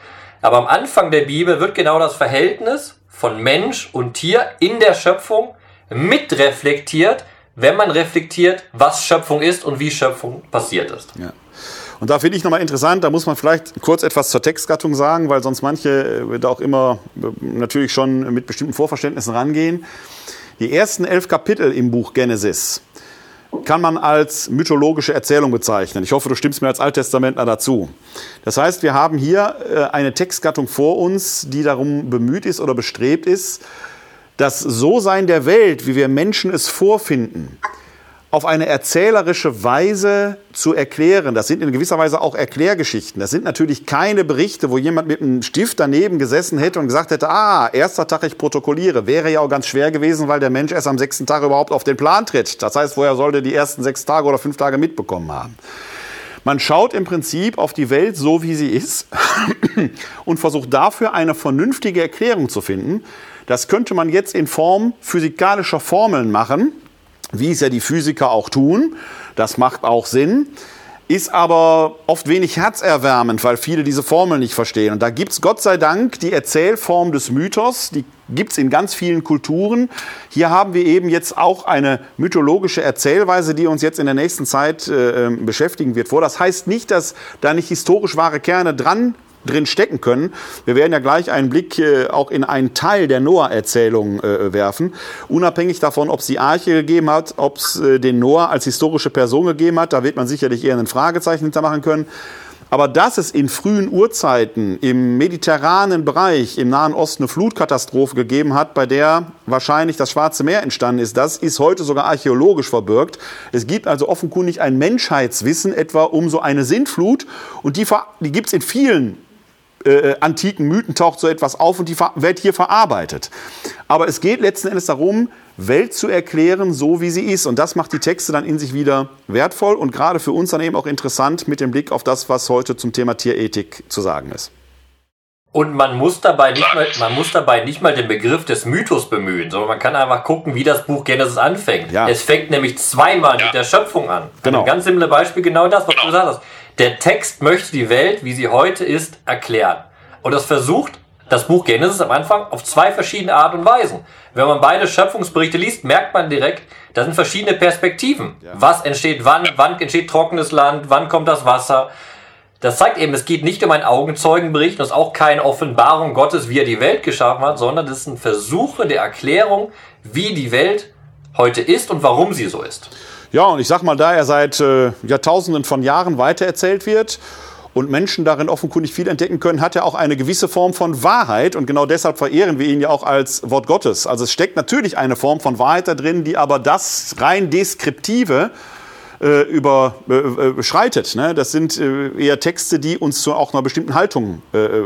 aber am Anfang der Bibel wird genau das Verhältnis von Mensch und Tier in der Schöpfung mitreflektiert, wenn man reflektiert, was Schöpfung ist und wie Schöpfung passiert ist. ja. Und da finde ich nochmal interessant, da muss man vielleicht kurz etwas zur Textgattung sagen, weil sonst manche äh, da auch immer äh, natürlich schon mit bestimmten Vorverständnissen rangehen. Die ersten elf Kapitel im Buch Genesis kann man als mythologische Erzählung bezeichnen. Ich hoffe, du stimmst mir als Alttestamentler dazu. Das heißt, wir haben hier äh, eine Textgattung vor uns, die darum bemüht ist oder bestrebt ist, das So-Sein der Welt, wie wir Menschen es vorfinden, auf eine erzählerische Weise zu erklären. Das sind in gewisser Weise auch Erklärgeschichten. Das sind natürlich keine Berichte, wo jemand mit einem Stift daneben gesessen hätte und gesagt hätte, ah, erster Tag, ich protokolliere. Wäre ja auch ganz schwer gewesen, weil der Mensch erst am sechsten Tag überhaupt auf den Plan tritt. Das heißt, woher sollte die ersten sechs Tage oder fünf Tage mitbekommen haben? Man schaut im Prinzip auf die Welt so, wie sie ist und versucht dafür eine vernünftige Erklärung zu finden. Das könnte man jetzt in Form physikalischer Formeln machen, wie es ja die Physiker auch tun. Das macht auch Sinn. Ist aber oft wenig herzerwärmend, weil viele diese Formeln nicht verstehen. Und da gibt's Gott sei Dank die Erzählform des Mythos, die gibt's in ganz vielen Kulturen. Hier haben wir eben jetzt auch eine mythologische Erzählweise, die uns jetzt in der nächsten Zeit äh, ähm, beschäftigen wird. Vor. Das heißt nicht, dass da nicht historisch wahre Kerne dran drin stecken können. Wir werden ja gleich einen Blick äh, auch in einen Teil der Noah-Erzählung äh, werfen. Unabhängig davon, ob es die Arche gegeben hat, ob es äh, den Noah als historische Person gegeben hat, da wird man sicherlich eher ein Fragezeichen hintermachen können. Aber dass es in frühen Urzeiten im mediterranen Bereich im Nahen Osten eine Flutkatastrophe gegeben hat, bei der wahrscheinlich das Schwarze Meer entstanden ist, das ist heute sogar archäologisch verbirgt. Es gibt also offenkundig ein Menschheitswissen etwa um so eine Sintflut und die, die gibt es in vielen äh, antiken Mythen taucht so etwas auf und die wird hier verarbeitet. Aber es geht letzten Endes darum, Welt zu erklären, so wie sie ist. Und das macht die Texte dann in sich wieder wertvoll und gerade für uns dann eben auch interessant mit dem Blick auf das, was heute zum Thema Tierethik zu sagen ist. Und man muss dabei nicht mal, man muss dabei nicht mal den Begriff des Mythos bemühen, sondern man kann einfach gucken, wie das Buch Genesis anfängt. Ja. Es fängt nämlich zweimal mit der Schöpfung an. Genau. Ein ganz simple Beispiel, genau das, was du gesagt hast. Der Text möchte die Welt, wie sie heute ist, erklären. Und das versucht das Buch Genesis am Anfang auf zwei verschiedene Art und Weisen. Wenn man beide Schöpfungsberichte liest, merkt man direkt, da sind verschiedene Perspektiven. Was entsteht wann, wann entsteht trockenes Land, wann kommt das Wasser. Das zeigt eben, es geht nicht um einen Augenzeugenbericht, das ist auch keine Offenbarung Gottes, wie er die Welt geschaffen hat, sondern das sind Versuche der Erklärung, wie die Welt heute ist und warum sie so ist. Ja, und ich sag mal, da er seit äh, Jahrtausenden von Jahren weitererzählt wird und Menschen darin offenkundig viel entdecken können, hat er auch eine gewisse Form von Wahrheit. Und genau deshalb verehren wir ihn ja auch als Wort Gottes. Also es steckt natürlich eine Form von Wahrheit da drin, die aber das rein Deskriptive äh, über, äh, äh, beschreitet. Ne? Das sind äh, eher Texte, die uns zu auch einer bestimmten Haltung äh, äh,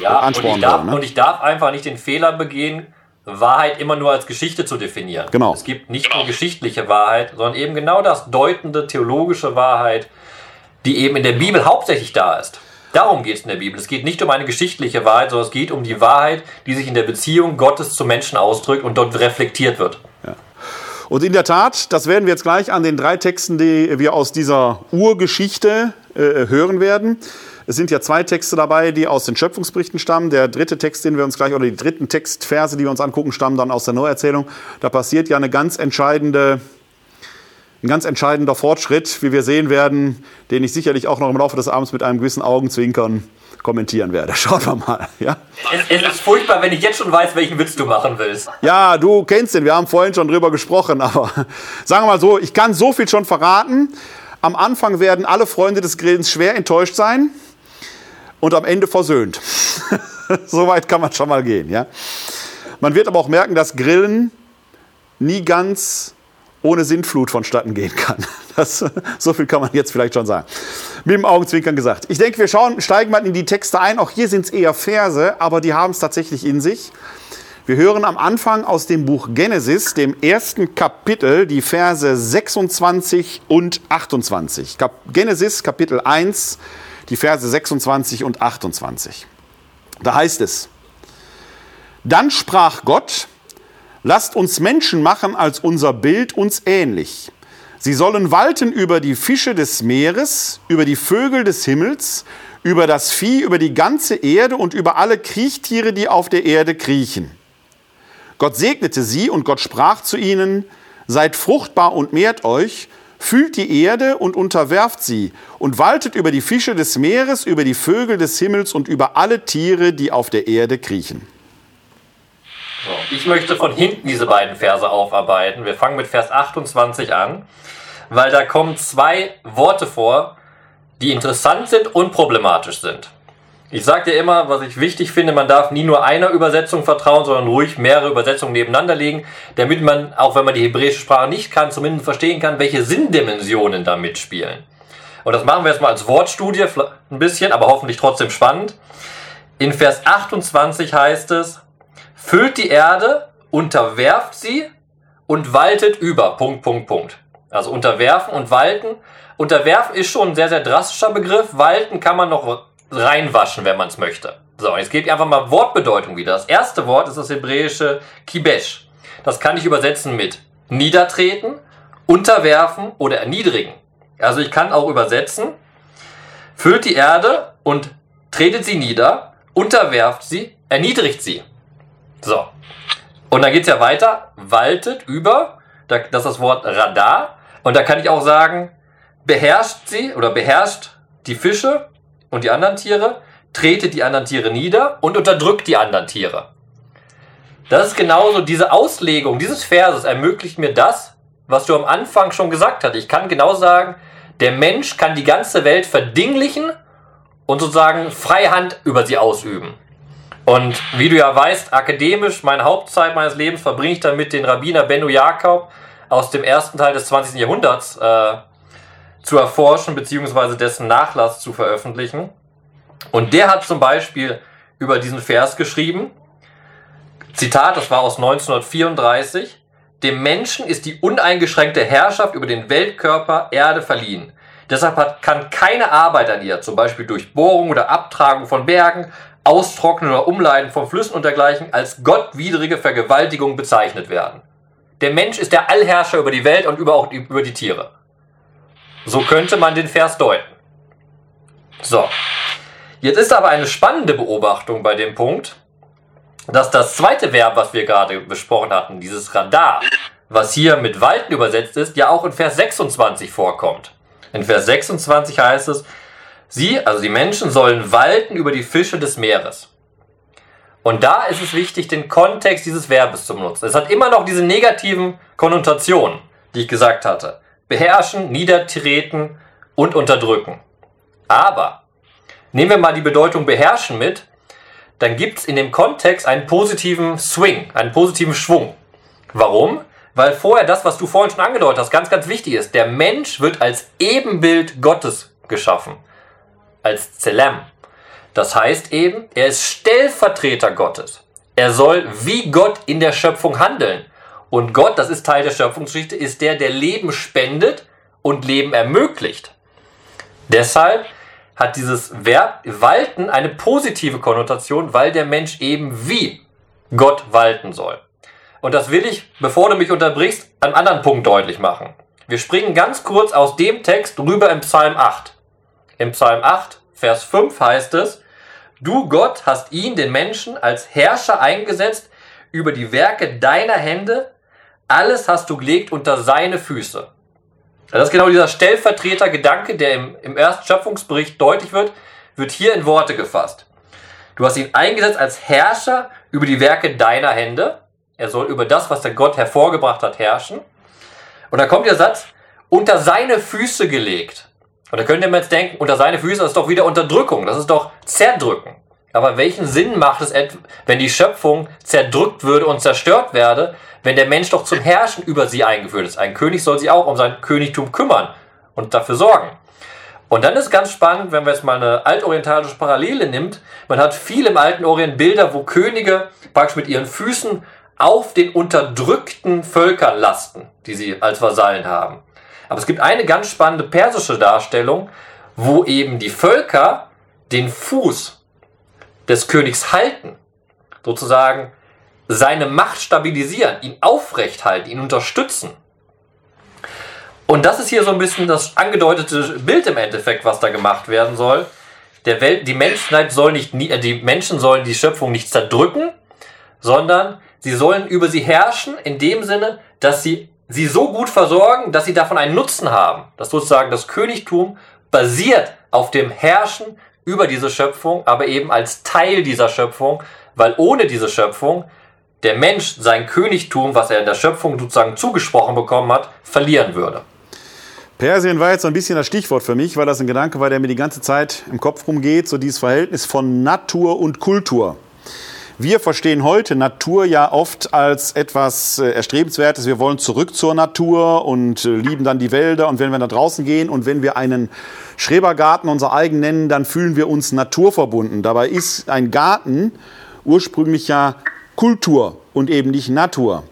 Ja, und anspornen ich, darf. Ne? und ich darf einfach nicht den Fehler begehen, Wahrheit immer nur als Geschichte zu definieren. Genau. Es gibt nicht nur geschichtliche Wahrheit, sondern eben genau das deutende theologische Wahrheit, die eben in der Bibel hauptsächlich da ist. Darum geht es in der Bibel. Es geht nicht um eine geschichtliche Wahrheit, sondern es geht um die Wahrheit, die sich in der Beziehung Gottes zu Menschen ausdrückt und dort reflektiert wird. Und in der Tat, das werden wir jetzt gleich an den drei Texten, die wir aus dieser Urgeschichte äh, hören werden. Es sind ja zwei Texte dabei, die aus den Schöpfungsberichten stammen. Der dritte Text, den wir uns gleich, oder die dritten Textverse, die wir uns angucken, stammen dann aus der Neuerzählung. Da passiert ja eine ganz entscheidende, ein ganz entscheidender Fortschritt, wie wir sehen werden, den ich sicherlich auch noch im Laufe des Abends mit einem gewissen Augenzwinkern kommentieren werde. Schauen wir mal. Ja? Es, es ist furchtbar, wenn ich jetzt schon weiß, welchen Witz du machen willst. Ja, du kennst den, wir haben vorhin schon drüber gesprochen, aber sagen wir mal so, ich kann so viel schon verraten. Am Anfang werden alle Freunde des Grillens schwer enttäuscht sein und am Ende versöhnt. so weit kann man schon mal gehen, ja. Man wird aber auch merken, dass Grillen nie ganz ohne Sintflut vonstatten gehen kann. Das, so viel kann man jetzt vielleicht schon sagen. Mit dem Augenzwinkern gesagt. Ich denke, wir schauen, steigen mal in die Texte ein. Auch hier sind es eher Verse, aber die haben es tatsächlich in sich. Wir hören am Anfang aus dem Buch Genesis, dem ersten Kapitel, die Verse 26 und 28. Kap Genesis, Kapitel 1, die Verse 26 und 28. Da heißt es, dann sprach Gott, lasst uns Menschen machen als unser Bild uns ähnlich. Sie sollen walten über die Fische des Meeres, über die Vögel des Himmels, über das Vieh, über die ganze Erde und über alle Kriechtiere, die auf der Erde kriechen. Gott segnete sie und Gott sprach zu ihnen, seid fruchtbar und mehrt euch, fühlt die Erde und unterwerft sie und waltet über die Fische des Meeres, über die Vögel des Himmels und über alle Tiere, die auf der Erde kriechen. So, ich möchte von hinten diese beiden Verse aufarbeiten. Wir fangen mit Vers 28 an, weil da kommen zwei Worte vor, die interessant sind und problematisch sind. Ich sage dir immer, was ich wichtig finde, man darf nie nur einer Übersetzung vertrauen, sondern ruhig mehrere Übersetzungen nebeneinander legen, damit man, auch wenn man die hebräische Sprache nicht kann, zumindest verstehen kann, welche Sinndimensionen da mitspielen. Und das machen wir jetzt mal als Wortstudie ein bisschen, aber hoffentlich trotzdem spannend. In Vers 28 heißt es, füllt die Erde, unterwerft sie und waltet über. Punkt, Punkt, Punkt. Also unterwerfen und walten. Unterwerfen ist schon ein sehr, sehr drastischer Begriff. Walten kann man noch reinwaschen, wenn man es möchte. So, jetzt gebe ich einfach mal Wortbedeutung wieder. Das erste Wort ist das hebräische Kibesh. Das kann ich übersetzen mit niedertreten, unterwerfen oder erniedrigen. Also ich kann auch übersetzen, füllt die Erde und tretet sie nieder, unterwerft sie, erniedrigt sie. So. Und dann geht's ja weiter. Waltet über. Das ist das Wort Radar. Und da kann ich auch sagen, beherrscht sie oder beherrscht die Fische und die anderen Tiere, tretet die anderen Tiere nieder und unterdrückt die anderen Tiere. Das ist genauso, diese Auslegung dieses Verses ermöglicht mir das, was du am Anfang schon gesagt hast. Ich kann genau sagen, der Mensch kann die ganze Welt verdinglichen und sozusagen Freihand über sie ausüben. Und wie du ja weißt, akademisch, meine Hauptzeit meines Lebens verbringe ich damit, den Rabbiner Benno Jakob aus dem ersten Teil des 20. Jahrhunderts äh, zu erforschen, beziehungsweise dessen Nachlass zu veröffentlichen. Und der hat zum Beispiel über diesen Vers geschrieben, Zitat, das war aus 1934, dem Menschen ist die uneingeschränkte Herrschaft über den Weltkörper Erde verliehen. Deshalb hat, kann keine Arbeit an ihr, zum Beispiel durch Bohrung oder Abtragung von Bergen, Austrocknen oder Umleiten von Flüssen und dergleichen, als gottwidrige Vergewaltigung bezeichnet werden. Der Mensch ist der Allherrscher über die Welt und über auch über die Tiere. So könnte man den Vers deuten. So. Jetzt ist aber eine spannende Beobachtung bei dem Punkt, dass das zweite Verb, was wir gerade besprochen hatten, dieses Radar, was hier mit Walten übersetzt ist, ja auch in Vers 26 vorkommt. In Vers 26 heißt es, sie, also die Menschen, sollen walten über die Fische des Meeres. Und da ist es wichtig, den Kontext dieses Verbes zu benutzen. Es hat immer noch diese negativen Konnotationen, die ich gesagt hatte. Beherrschen, niedertreten und unterdrücken. Aber nehmen wir mal die Bedeutung beherrschen mit, dann gibt es in dem Kontext einen positiven Swing, einen positiven Schwung. Warum? Weil vorher das, was du vorhin schon angedeutet hast, ganz, ganz wichtig ist. Der Mensch wird als Ebenbild Gottes geschaffen. Als Zelem. Das heißt eben, er ist Stellvertreter Gottes. Er soll wie Gott in der Schöpfung handeln. Und Gott, das ist Teil der Schöpfungsgeschichte, ist der, der Leben spendet und Leben ermöglicht. Deshalb hat dieses Verb walten eine positive Konnotation, weil der Mensch eben wie Gott walten soll. Und das will ich, bevor du mich unterbrichst, an anderen Punkt deutlich machen. Wir springen ganz kurz aus dem Text rüber im Psalm 8. Im Psalm 8, Vers 5 heißt es, Du Gott hast ihn, den Menschen, als Herrscher eingesetzt über die Werke deiner Hände. Alles hast du gelegt unter seine Füße. Das ist genau dieser Stellvertreter-Gedanke, der im, im ersten Schöpfungsbericht deutlich wird, wird hier in Worte gefasst. Du hast ihn eingesetzt als Herrscher über die Werke deiner Hände. Er soll über das, was der Gott hervorgebracht hat, herrschen. Und da kommt der Satz, unter seine Füße gelegt. Und da könnt ihr mir jetzt denken, unter seine Füße, das ist doch wieder Unterdrückung, das ist doch Zerdrücken. Aber welchen Sinn macht es, wenn die Schöpfung zerdrückt würde und zerstört werde, wenn der Mensch doch zum Herrschen über sie eingeführt ist? Ein König soll sich auch um sein Königtum kümmern und dafür sorgen. Und dann ist ganz spannend, wenn wir jetzt mal eine altorientalische Parallele nimmt. Man hat viel im alten Orient Bilder, wo Könige praktisch mit ihren Füßen auf den unterdrückten Völkern lasten, die sie als Vasallen haben. Aber es gibt eine ganz spannende persische Darstellung, wo eben die Völker den Fuß des Königs halten, sozusagen seine Macht stabilisieren, ihn aufrecht halten, ihn unterstützen. Und das ist hier so ein bisschen das angedeutete Bild im Endeffekt, was da gemacht werden soll. Der Welt, die Menschheit soll nicht, äh, die Menschen sollen die Schöpfung nicht zerdrücken, sondern Sie sollen über sie herrschen in dem Sinne, dass sie sie so gut versorgen, dass sie davon einen Nutzen haben. Dass sozusagen das Königtum basiert auf dem Herrschen über diese Schöpfung, aber eben als Teil dieser Schöpfung, weil ohne diese Schöpfung der Mensch sein Königtum, was er in der Schöpfung sozusagen zugesprochen bekommen hat, verlieren würde. Persien war jetzt so ein bisschen das Stichwort für mich, weil das ein Gedanke war, der mir die ganze Zeit im Kopf rumgeht, so dieses Verhältnis von Natur und Kultur. Wir verstehen heute Natur ja oft als etwas äh, Erstrebenswertes. Wir wollen zurück zur Natur und äh, lieben dann die Wälder. Und wenn wir nach draußen gehen und wenn wir einen Schrebergarten unser eigen nennen, dann fühlen wir uns naturverbunden. Dabei ist ein Garten ursprünglich ja Kultur und eben nicht Natur.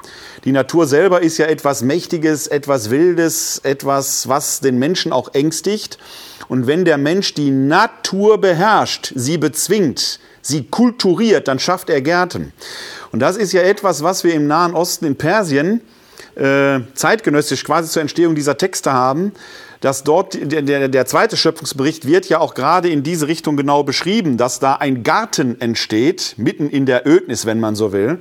Die Natur selber ist ja etwas Mächtiges, etwas Wildes, etwas, was den Menschen auch ängstigt. Und wenn der Mensch die Natur beherrscht, sie bezwingt, sie kulturiert, dann schafft er Gärten. Und das ist ja etwas, was wir im Nahen Osten, in Persien, äh, zeitgenössisch quasi zur Entstehung dieser Texte haben, dass dort der, der, zweite Schöpfungsbericht wird ja auch gerade in diese Richtung genau beschrieben, dass da ein Garten entsteht, mitten in der Ödnis, wenn man so will.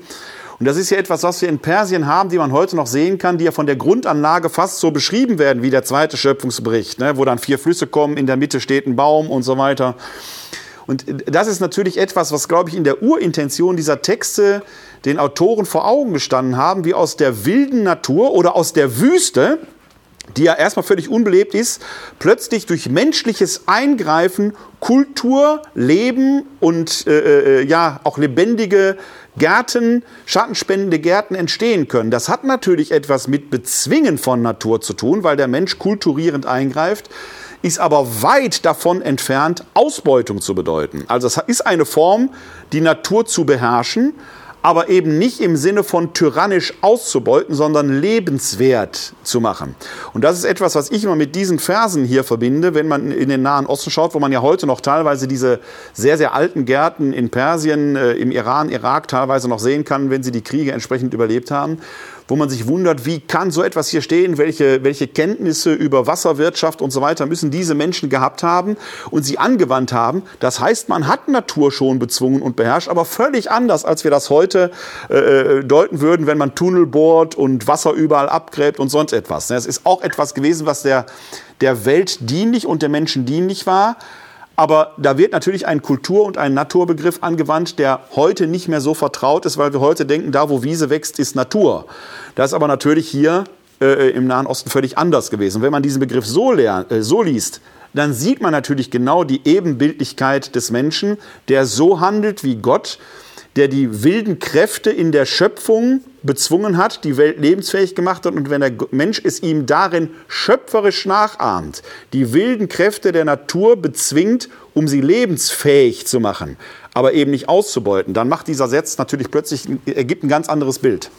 Und das ist ja etwas, was wir in Persien haben, die man heute noch sehen kann, die ja von der Grundanlage fast so beschrieben werden wie der zweite Schöpfungsbericht, ne, wo dann vier Flüsse kommen, in der Mitte steht ein Baum und so weiter. Und das ist natürlich etwas, was, glaube ich, in der Urintention dieser Texte den Autoren vor Augen gestanden haben, wie aus der wilden Natur oder aus der Wüste, die ja erstmal völlig unbelebt ist, plötzlich durch menschliches Eingreifen Kultur, Leben und äh, äh, ja auch lebendige Gärten, schattenspendende Gärten entstehen können. Das hat natürlich etwas mit Bezwingen von Natur zu tun, weil der Mensch kulturierend eingreift ist aber weit davon entfernt, Ausbeutung zu bedeuten. Also es ist eine Form, die Natur zu beherrschen, aber eben nicht im Sinne von tyrannisch auszubeuten, sondern lebenswert zu machen. Und das ist etwas, was ich immer mit diesen Versen hier verbinde, wenn man in den Nahen Osten schaut, wo man ja heute noch teilweise diese sehr, sehr alten Gärten in Persien, äh, im Iran, Irak teilweise noch sehen kann, wenn sie die Kriege entsprechend überlebt haben wo man sich wundert, wie kann so etwas hier stehen, welche, welche Kenntnisse über Wasserwirtschaft und so weiter müssen diese Menschen gehabt haben und sie angewandt haben. Das heißt, man hat Natur schon bezwungen und beherrscht, aber völlig anders, als wir das heute äh, äh deuten würden, wenn man Tunnel bohrt und Wasser überall abgräbt und sonst etwas. Es ist auch etwas gewesen, was der, der Welt dienlich und der Menschen dienlich war. Aber da wird natürlich ein Kultur- und ein Naturbegriff angewandt, der heute nicht mehr so vertraut ist, weil wir heute denken, da wo Wiese wächst, ist Natur. Das ist aber natürlich hier äh, im Nahen Osten völlig anders gewesen. wenn man diesen Begriff so, äh, so liest, dann sieht man natürlich genau die Ebenbildlichkeit des Menschen, der so handelt wie Gott, der die wilden Kräfte in der Schöpfung bezwungen hat, die Welt lebensfähig gemacht hat und wenn der Mensch es ihm darin schöpferisch nachahmt, die wilden Kräfte der Natur bezwingt, um sie lebensfähig zu machen, aber eben nicht auszubeuten, dann macht dieser Satz natürlich plötzlich, ergibt ein ganz anderes Bild.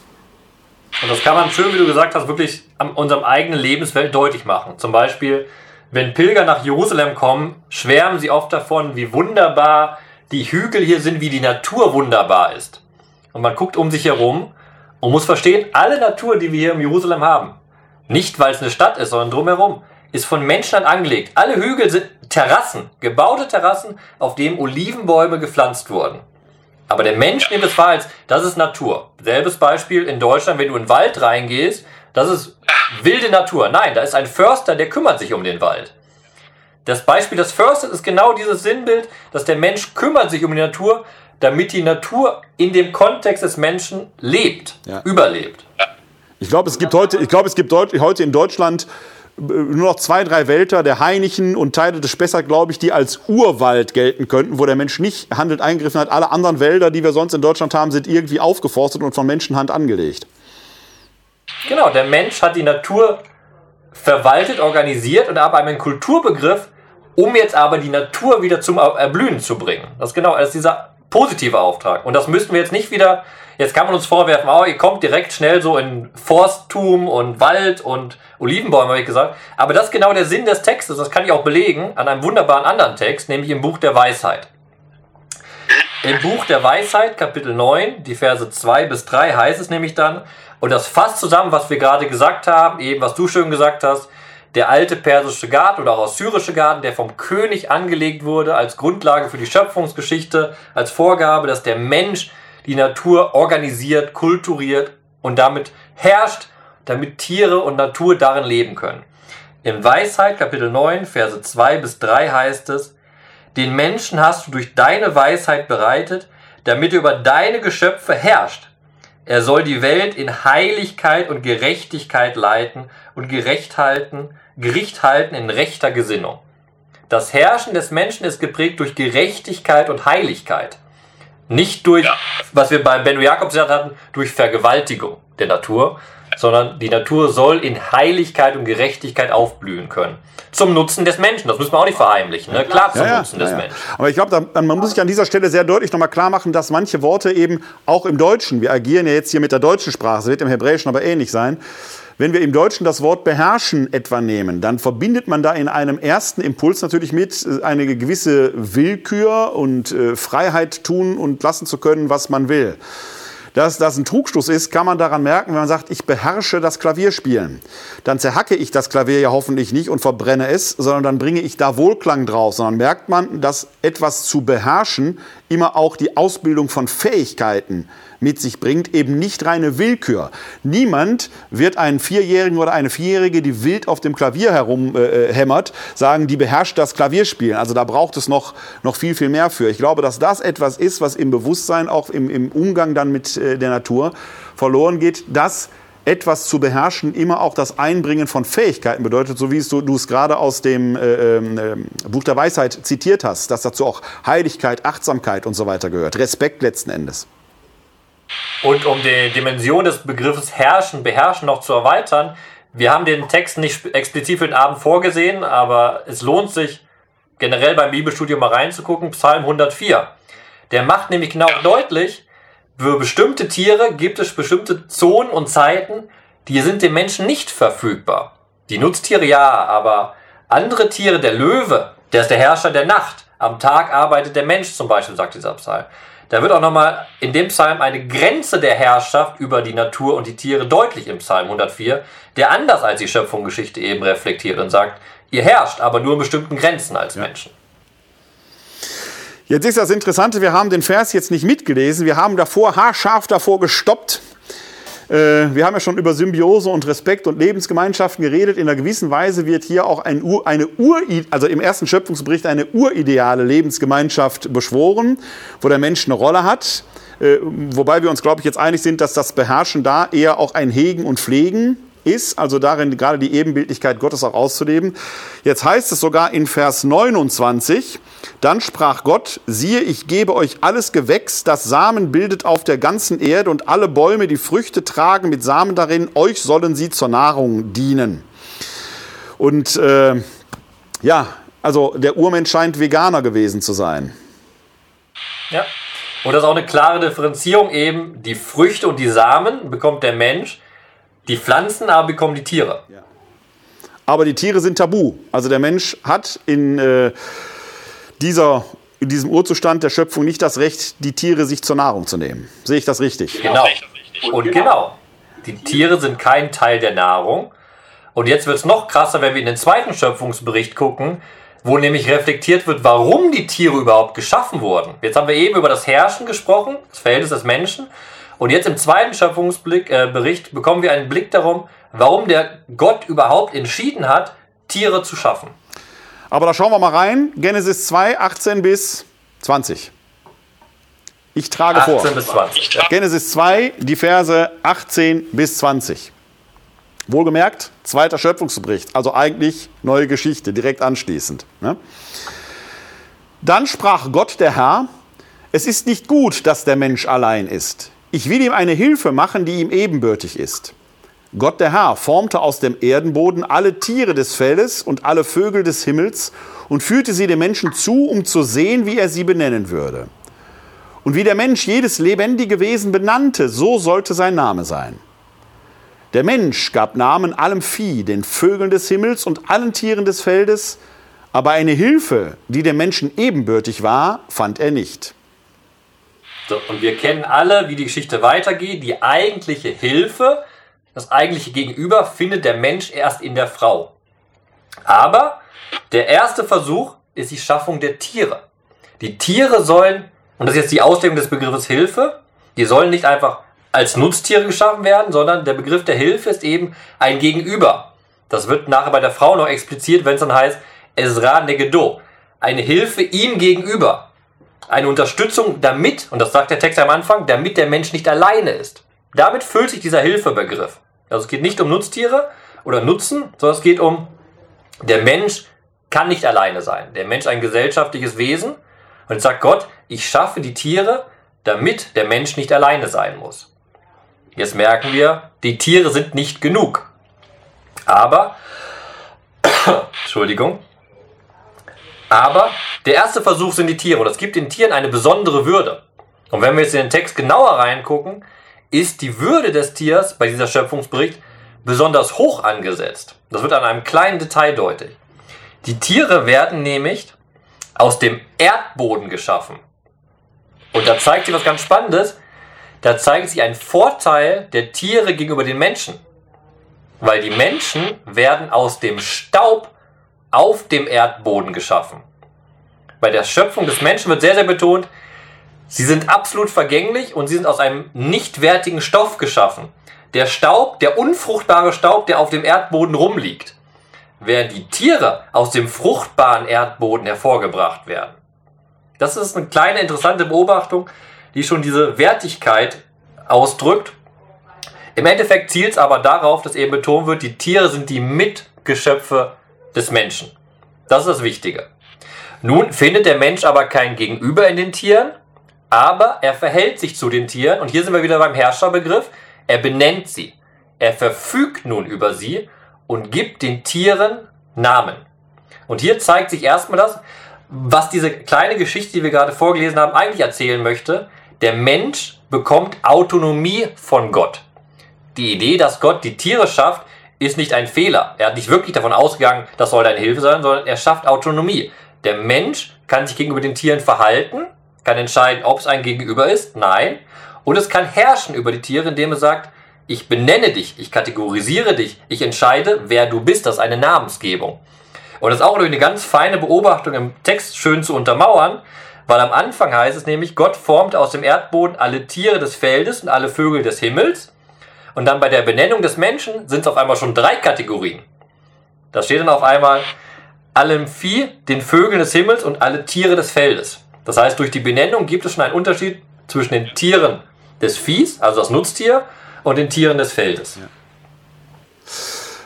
Und das kann man schön, wie du gesagt hast, wirklich an unserem eigenen Lebensfeld deutlich machen. Zum Beispiel, wenn Pilger nach Jerusalem kommen, schwärmen sie oft davon, wie wunderbar die Hügel hier sind, wie die Natur wunderbar ist. Und man guckt um sich herum und muss verstehen, alle Natur, die wir hier in Jerusalem haben, nicht weil es eine Stadt ist, sondern drumherum, ist von Menschenhand angelegt. Alle Hügel sind Terrassen, gebaute Terrassen, auf denen Olivenbäume gepflanzt wurden. Aber der Mensch nimmt es wahr das ist Natur. Selbes Beispiel in Deutschland, wenn du in den Wald reingehst, das ist wilde Natur. Nein, da ist ein Förster, der kümmert sich um den Wald. Das Beispiel des Försters ist genau dieses Sinnbild, dass der Mensch kümmert sich um die Natur, damit die Natur in dem Kontext des Menschen lebt, ja. überlebt. Ich glaube, es gibt heute, ich glaube, es gibt heute in Deutschland äh, nur noch zwei, drei Wälder, der Hainichen und Teile des Spessart, glaube ich, die als Urwald gelten könnten, wo der Mensch nicht handelt eingegriffen hat. Alle anderen Wälder, die wir sonst in Deutschland haben, sind irgendwie aufgeforstet und von Menschenhand angelegt. Genau, der Mensch hat die Natur verwaltet, organisiert und aber einen Kulturbegriff um jetzt aber die Natur wieder zum Erblühen zu bringen. Das ist genau, das ist dieser positive Auftrag. Und das müssten wir jetzt nicht wieder, jetzt kann man uns vorwerfen, oh, ihr kommt direkt schnell so in Forsttum und Wald und Olivenbäume, habe ich gesagt. Aber das ist genau der Sinn des Textes. Das kann ich auch belegen an einem wunderbaren anderen Text, nämlich im Buch der Weisheit. Im Buch der Weisheit, Kapitel 9, die Verse 2 bis 3 heißt es nämlich dann, und das fasst zusammen, was wir gerade gesagt haben, eben was du schön gesagt hast, der alte persische Garten oder auch assyrische Garten, der vom König angelegt wurde als Grundlage für die Schöpfungsgeschichte, als Vorgabe, dass der Mensch die Natur organisiert, kulturiert und damit herrscht, damit Tiere und Natur darin leben können. In Weisheit Kapitel 9, Verse 2 bis 3 heißt es, den Menschen hast du durch deine Weisheit bereitet, damit er über deine Geschöpfe herrscht. Er soll die Welt in Heiligkeit und Gerechtigkeit leiten und gerecht halten, Gericht halten in rechter Gesinnung. Das Herrschen des Menschen ist geprägt durch Gerechtigkeit und Heiligkeit. Nicht durch, ja. was wir bei Benno Jakobs gesagt hatten, durch Vergewaltigung der Natur, sondern die Natur soll in Heiligkeit und Gerechtigkeit aufblühen können. Zum Nutzen des Menschen. Das müssen wir auch nicht verheimlichen. Ne? Klar, zum ja, Nutzen ja, des Menschen. Aber ich glaube, man muss sich an dieser Stelle sehr deutlich nochmal klar machen, dass manche Worte eben auch im Deutschen, wir agieren ja jetzt hier mit der deutschen Sprache, es wird im Hebräischen aber ähnlich sein, wenn wir im Deutschen das Wort beherrschen etwa nehmen, dann verbindet man da in einem ersten Impuls natürlich mit äh, eine gewisse Willkür und äh, Freiheit tun und lassen zu können, was man will. Dass das ein Trugschluss ist, kann man daran merken, wenn man sagt, ich beherrsche das Klavierspielen. Dann zerhacke ich das Klavier ja hoffentlich nicht und verbrenne es, sondern dann bringe ich da Wohlklang drauf. Sondern merkt man, dass etwas zu beherrschen immer auch die Ausbildung von Fähigkeiten mit sich bringt, eben nicht reine Willkür. Niemand wird einen Vierjährigen oder eine Vierjährige, die wild auf dem Klavier herumhämmert, äh, sagen, die beherrscht das Klavierspielen. Also da braucht es noch, noch viel, viel mehr für. Ich glaube, dass das etwas ist, was im Bewusstsein, auch im, im Umgang dann mit äh, der Natur verloren geht, dass etwas zu beherrschen immer auch das Einbringen von Fähigkeiten bedeutet, so wie du, du es gerade aus dem äh, äh, Buch der Weisheit zitiert hast, dass dazu auch Heiligkeit, Achtsamkeit und so weiter gehört. Respekt letzten Endes. Und um die Dimension des Begriffes herrschen, beherrschen noch zu erweitern, wir haben den Text nicht explizit für den Abend vorgesehen, aber es lohnt sich generell beim Bibelstudium mal reinzugucken, Psalm 104. Der macht nämlich genau deutlich, für bestimmte Tiere gibt es bestimmte Zonen und Zeiten, die sind dem Menschen nicht verfügbar. Die Nutztiere ja, aber andere Tiere, der Löwe, der ist der Herrscher der Nacht. Am Tag arbeitet der Mensch zum Beispiel, sagt dieser Psalm. Da wird auch nochmal in dem Psalm eine Grenze der Herrschaft über die Natur und die Tiere deutlich im Psalm 104, der anders als die Schöpfungsgeschichte eben reflektiert und sagt, ihr herrscht, aber nur in bestimmten Grenzen als ja. Menschen. Jetzt ist das Interessante, wir haben den Vers jetzt nicht mitgelesen, wir haben davor haarscharf davor gestoppt. Äh, wir haben ja schon über Symbiose und Respekt und Lebensgemeinschaften geredet. In einer gewissen Weise wird hier auch ein Ur, eine Ur, also im ersten Schöpfungsbericht eine urideale Lebensgemeinschaft beschworen, wo der Mensch eine Rolle hat. Äh, wobei wir uns, glaube ich, jetzt einig sind, dass das Beherrschen da eher auch ein Hegen und Pflegen ist, also darin gerade die Ebenbildlichkeit Gottes auch auszuleben. Jetzt heißt es sogar in Vers 29, dann sprach Gott, siehe, ich gebe euch alles Gewächs, das Samen bildet auf der ganzen Erde und alle Bäume, die Früchte tragen mit Samen darin, euch sollen sie zur Nahrung dienen. Und äh, ja, also der Urmensch scheint Veganer gewesen zu sein. Ja, und das ist auch eine klare Differenzierung eben, die Früchte und die Samen bekommt der Mensch, die Pflanzen aber bekommen die Tiere. Ja. Aber die Tiere sind tabu. Also der Mensch hat in, äh, dieser, in diesem Urzustand der Schöpfung nicht das Recht, die Tiere sich zur Nahrung zu nehmen. Sehe ich das richtig? Genau. Und genau. Die Tiere sind kein Teil der Nahrung. Und jetzt wird es noch krasser, wenn wir in den zweiten Schöpfungsbericht gucken, wo nämlich reflektiert wird, warum die Tiere überhaupt geschaffen wurden. Jetzt haben wir eben über das Herrschen gesprochen, das Verhältnis des Menschen. Und jetzt im zweiten Schöpfungsbericht äh, bekommen wir einen Blick darum, warum der Gott überhaupt entschieden hat, Tiere zu schaffen. Aber da schauen wir mal rein. Genesis 2, 18 bis 20. Ich trage 18 vor. Bis 20. Genesis 2, die Verse 18 bis 20. Wohlgemerkt, zweiter Schöpfungsbericht, also eigentlich neue Geschichte, direkt anschließend. Ne? Dann sprach Gott der Herr, es ist nicht gut, dass der Mensch allein ist. Ich will ihm eine Hilfe machen, die ihm ebenbürtig ist. Gott der Herr formte aus dem Erdenboden alle Tiere des Feldes und alle Vögel des Himmels und führte sie dem Menschen zu, um zu sehen, wie er sie benennen würde. Und wie der Mensch jedes lebendige Wesen benannte, so sollte sein Name sein. Der Mensch gab Namen allem Vieh, den Vögeln des Himmels und allen Tieren des Feldes, aber eine Hilfe, die dem Menschen ebenbürtig war, fand er nicht. Und wir kennen alle, wie die Geschichte weitergeht. Die eigentliche Hilfe, das eigentliche Gegenüber findet der Mensch erst in der Frau. Aber der erste Versuch ist die Schaffung der Tiere. Die Tiere sollen, und das ist jetzt die Auslegung des Begriffes Hilfe, die sollen nicht einfach als Nutztiere geschaffen werden, sondern der Begriff der Hilfe ist eben ein Gegenüber. Das wird nachher bei der Frau noch expliziert, wenn es dann heißt, Ezra Negedo. Eine Hilfe ihm gegenüber eine Unterstützung damit, und das sagt der Text am Anfang, damit der Mensch nicht alleine ist. Damit füllt sich dieser Hilfebegriff. Also es geht nicht um Nutztiere oder Nutzen, sondern es geht um, der Mensch kann nicht alleine sein. Der Mensch ein gesellschaftliches Wesen. Und jetzt sagt Gott, ich schaffe die Tiere, damit der Mensch nicht alleine sein muss. Jetzt merken wir, die Tiere sind nicht genug. Aber, Entschuldigung, aber der erste Versuch sind die Tiere und das gibt den Tieren eine besondere Würde. Und wenn wir jetzt in den Text genauer reingucken, ist die Würde des Tiers bei dieser Schöpfungsbericht besonders hoch angesetzt. Das wird an einem kleinen Detail deutlich. Die Tiere werden nämlich aus dem Erdboden geschaffen. Und da zeigt sich was ganz Spannendes. Da zeigt sich ein Vorteil der Tiere gegenüber den Menschen. Weil die Menschen werden aus dem Staub auf dem Erdboden geschaffen. Bei der Schöpfung des Menschen wird sehr, sehr betont, sie sind absolut vergänglich und sie sind aus einem nichtwertigen Stoff geschaffen. Der Staub, der unfruchtbare Staub, der auf dem Erdboden rumliegt, während die Tiere aus dem fruchtbaren Erdboden hervorgebracht werden. Das ist eine kleine interessante Beobachtung, die schon diese Wertigkeit ausdrückt. Im Endeffekt zielt es aber darauf, dass eben betont wird, die Tiere sind die Mitgeschöpfe des Menschen. Das ist das Wichtige. Nun findet der Mensch aber kein Gegenüber in den Tieren, aber er verhält sich zu den Tieren und hier sind wir wieder beim Herrscherbegriff. Er benennt sie. Er verfügt nun über sie und gibt den Tieren Namen. Und hier zeigt sich erstmal das, was diese kleine Geschichte, die wir gerade vorgelesen haben, eigentlich erzählen möchte. Der Mensch bekommt Autonomie von Gott. Die Idee, dass Gott die Tiere schafft, ist nicht ein Fehler. Er hat nicht wirklich davon ausgegangen, das soll deine Hilfe sein, sondern er schafft Autonomie. Der Mensch kann sich gegenüber den Tieren verhalten, kann entscheiden, ob es ein Gegenüber ist, nein. Und es kann herrschen über die Tiere, indem es sagt, ich benenne dich, ich kategorisiere dich, ich entscheide, wer du bist, das ist eine Namensgebung. Und das ist auch durch eine ganz feine Beobachtung im Text schön zu untermauern, weil am Anfang heißt es nämlich, Gott formt aus dem Erdboden alle Tiere des Feldes und alle Vögel des Himmels. Und dann bei der Benennung des Menschen sind es auf einmal schon drei Kategorien. Da steht dann auf einmal allem Vieh, den Vögeln des Himmels und alle Tiere des Feldes. Das heißt, durch die Benennung gibt es schon einen Unterschied zwischen den Tieren des Viehs, also das Nutztier, und den Tieren des Feldes.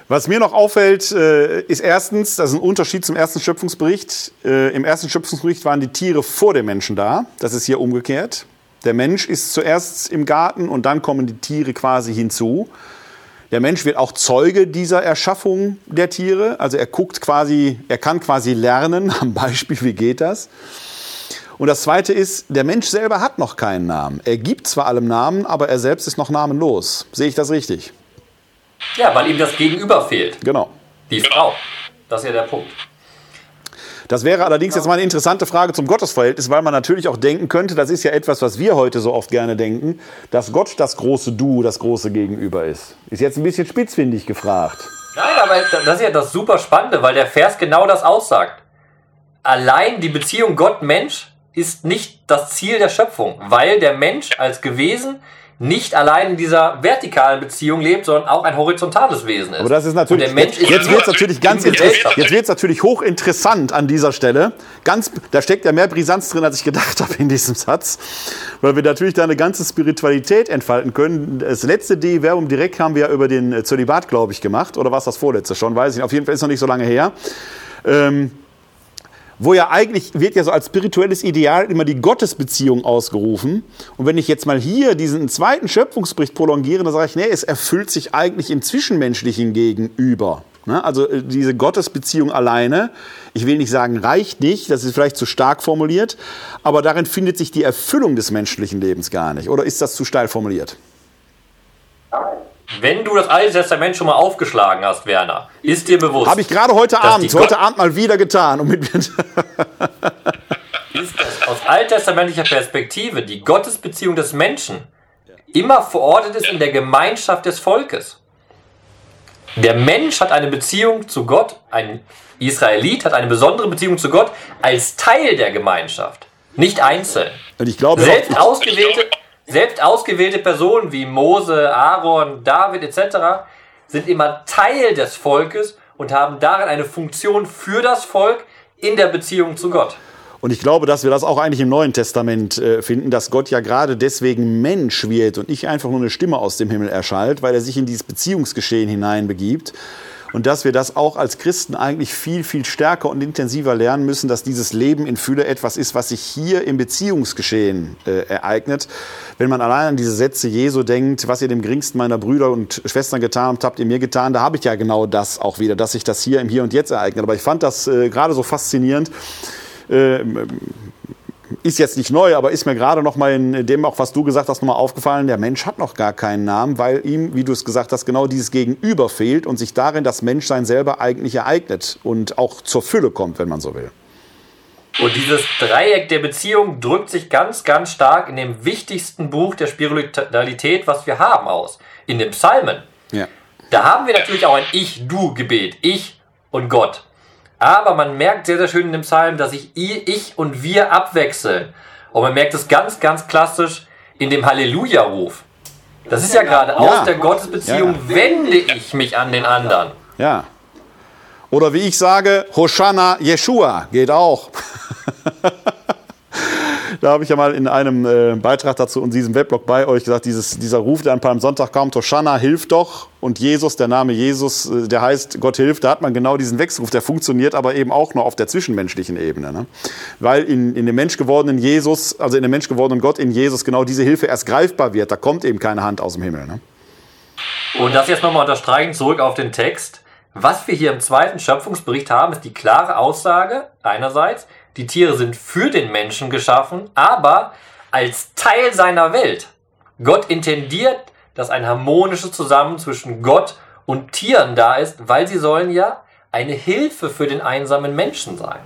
Was mir noch auffällt, äh, ist erstens, das ist ein Unterschied zum ersten Schöpfungsbericht. Äh, Im ersten Schöpfungsbericht waren die Tiere vor dem Menschen da. Das ist hier umgekehrt. Der Mensch ist zuerst im Garten und dann kommen die Tiere quasi hinzu. Der Mensch wird auch Zeuge dieser Erschaffung der Tiere. Also er guckt quasi, er kann quasi lernen am Beispiel, wie geht das. Und das Zweite ist, der Mensch selber hat noch keinen Namen. Er gibt zwar allem Namen, aber er selbst ist noch namenlos. Sehe ich das richtig? Ja, weil ihm das Gegenüber fehlt. Genau. Die Frau. Das ist ja der Punkt. Das wäre allerdings jetzt mal eine interessante Frage zum Gottesverhältnis, weil man natürlich auch denken könnte, das ist ja etwas, was wir heute so oft gerne denken, dass Gott das große Du, das große Gegenüber ist. Ist jetzt ein bisschen spitzfindig gefragt. Nein, aber das ist ja das super Spannende, weil der Vers genau das aussagt. Allein die Beziehung Gott-Mensch ist nicht das Ziel der Schöpfung, weil der Mensch als Gewesen nicht allein in dieser vertikalen Beziehung lebt, sondern auch ein horizontales Wesen ist. Aber das ist natürlich, der Mensch jetzt, jetzt wird es natürlich ganz interessant, jetzt wird es natürlich hochinteressant an dieser Stelle. Ganz, da steckt ja mehr Brisanz drin, als ich gedacht habe in diesem Satz, weil wir natürlich da eine ganze Spiritualität entfalten können. Das letzte D-Verbum direkt haben wir ja über den Zölibat, glaube ich, gemacht, oder war es das vorletzte schon, weiß ich nicht. Auf jeden Fall ist noch nicht so lange her. Ähm, wo ja eigentlich wird ja so als spirituelles Ideal immer die Gottesbeziehung ausgerufen. Und wenn ich jetzt mal hier diesen zweiten Schöpfungsbericht prolongiere, dann sage ich, nee, es erfüllt sich eigentlich im Zwischenmenschlichen Gegenüber. Ne? Also äh, diese Gottesbeziehung alleine, ich will nicht sagen, reicht nicht, das ist vielleicht zu stark formuliert, aber darin findet sich die Erfüllung des menschlichen Lebens gar nicht. Oder ist das zu steil formuliert? Wenn du das Alte Testament schon mal aufgeschlagen hast, Werner, ist dir bewusst. Habe ich gerade heute Abend, heute Abend mal wieder getan. Um ist das aus alttestamentlicher Perspektive die Gottesbeziehung des Menschen immer verortet ist in der Gemeinschaft des Volkes. Der Mensch hat eine Beziehung zu Gott, ein Israelit hat eine besondere Beziehung zu Gott als Teil der Gemeinschaft, nicht einzeln. Und ich glaube, selbst ausgewählte, selbst ausgewählte Personen wie Mose, Aaron, David etc. sind immer Teil des Volkes und haben darin eine Funktion für das Volk in der Beziehung zu Gott. Und ich glaube, dass wir das auch eigentlich im Neuen Testament äh, finden, dass Gott ja gerade deswegen Mensch wird und nicht einfach nur eine Stimme aus dem Himmel erschallt, weil er sich in dieses Beziehungsgeschehen hineinbegibt und dass wir das auch als Christen eigentlich viel, viel stärker und intensiver lernen müssen, dass dieses Leben in Fülle etwas ist, was sich hier im Beziehungsgeschehen äh, ereignet. Wenn man allein an diese Sätze Jesu denkt, was ihr dem geringsten meiner Brüder und Schwestern getan habt, habt ihr mir getan, da habe ich ja genau das auch wieder, dass sich das hier im Hier und Jetzt ereignet. Aber ich fand das äh, gerade so faszinierend. Äh, ist jetzt nicht neu, aber ist mir gerade noch mal in dem auch, was du gesagt hast, noch mal aufgefallen. Der Mensch hat noch gar keinen Namen, weil ihm, wie du es gesagt hast, genau dieses Gegenüber fehlt und sich darin das Menschsein selber eigentlich ereignet und auch zur Fülle kommt, wenn man so will. Und dieses Dreieck der Beziehung drückt sich ganz, ganz stark in dem wichtigsten Buch der Spiritualität, was wir haben, aus. In den Psalmen. Ja. Da haben wir natürlich auch ein Ich-Du-Gebet. Ich und Gott. Aber man merkt sehr, sehr schön in dem Psalm, dass sich ich und wir abwechseln. Und man merkt es ganz, ganz klassisch in dem Halleluja-Ruf. Das ist ja gerade ja. aus der Gottesbeziehung ja, ja. wende ich mich an den anderen. Ja. Oder wie ich sage, Hoshana Yeshua geht auch. Da habe ich ja mal in einem äh, Beitrag dazu in diesem Weblog bei euch gesagt, dieses, dieser Ruf, der ein paar am Sonntag kam, Toshana, hilf doch. Und Jesus, der Name Jesus, äh, der heißt Gott hilft, da hat man genau diesen Wechselruf, der funktioniert aber eben auch nur auf der zwischenmenschlichen Ebene. Ne? Weil in, in dem menschgewordenen Jesus, also in dem menschgewordenen Gott in Jesus genau diese Hilfe erst greifbar wird. Da kommt eben keine Hand aus dem Himmel. Ne? Und das jetzt nochmal unterstreichen, zurück auf den Text. Was wir hier im zweiten Schöpfungsbericht haben, ist die klare Aussage einerseits, die Tiere sind für den Menschen geschaffen, aber als Teil seiner Welt. Gott intendiert, dass ein harmonisches Zusammen zwischen Gott und Tieren da ist, weil sie sollen ja eine Hilfe für den einsamen Menschen sein.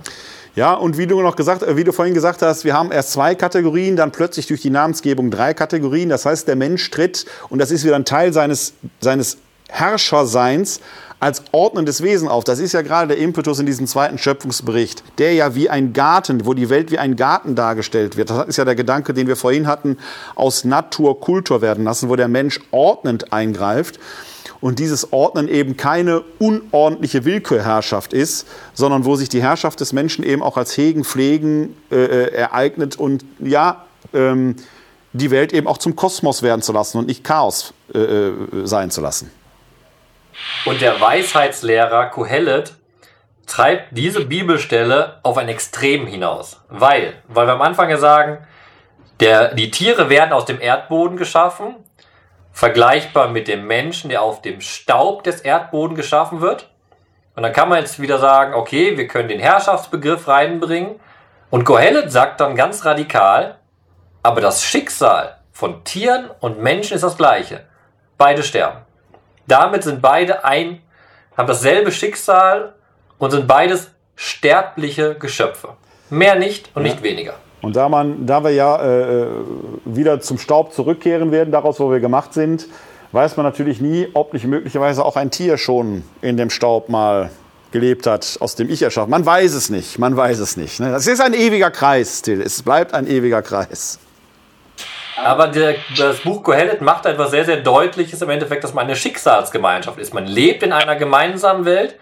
Ja, und wie du noch gesagt, äh, wie du vorhin gesagt hast, wir haben erst zwei Kategorien, dann plötzlich durch die Namensgebung drei Kategorien. Das heißt, der Mensch tritt, und das ist wieder ein Teil seines, seines Herrscherseins, als ordnendes Wesen auf. Das ist ja gerade der Impetus in diesem zweiten Schöpfungsbericht, der ja wie ein Garten, wo die Welt wie ein Garten dargestellt wird. Das ist ja der Gedanke, den wir vorhin hatten, aus Natur Kultur werden lassen, wo der Mensch ordnend eingreift und dieses Ordnen eben keine unordentliche Willkürherrschaft ist, sondern wo sich die Herrschaft des Menschen eben auch als Hegen, Pflegen äh, äh, ereignet und ja, ähm, die Welt eben auch zum Kosmos werden zu lassen und nicht Chaos äh, äh sein zu lassen. Und der Weisheitslehrer Kohelet treibt diese Bibelstelle auf ein Extrem hinaus. Weil, weil wir am Anfang ja sagen, der, die Tiere werden aus dem Erdboden geschaffen vergleichbar mit dem Menschen, der auf dem Staub des Erdbodens geschaffen wird. Und dann kann man jetzt wieder sagen, okay, wir können den Herrschaftsbegriff reinbringen. Und Kohelet sagt dann ganz radikal, aber das Schicksal von Tieren und Menschen ist das gleiche. Beide sterben. Damit sind beide ein, haben dasselbe Schicksal und sind beides sterbliche Geschöpfe. Mehr nicht und ja. nicht weniger. Und da, man, da wir ja äh, äh, wieder zum Staub zurückkehren werden, daraus, wo wir gemacht sind, weiß man natürlich nie, ob nicht möglicherweise auch ein Tier schon in dem Staub mal gelebt hat, aus dem ich erschaffen. Man weiß es nicht, man weiß es nicht. Ne? Das ist ein ewiger Kreis, Till. Es bleibt ein ewiger Kreis. Aber der, das Buch Kohelet macht etwas sehr, sehr Deutliches im Endeffekt, dass man eine Schicksalsgemeinschaft ist. Man lebt in einer gemeinsamen Welt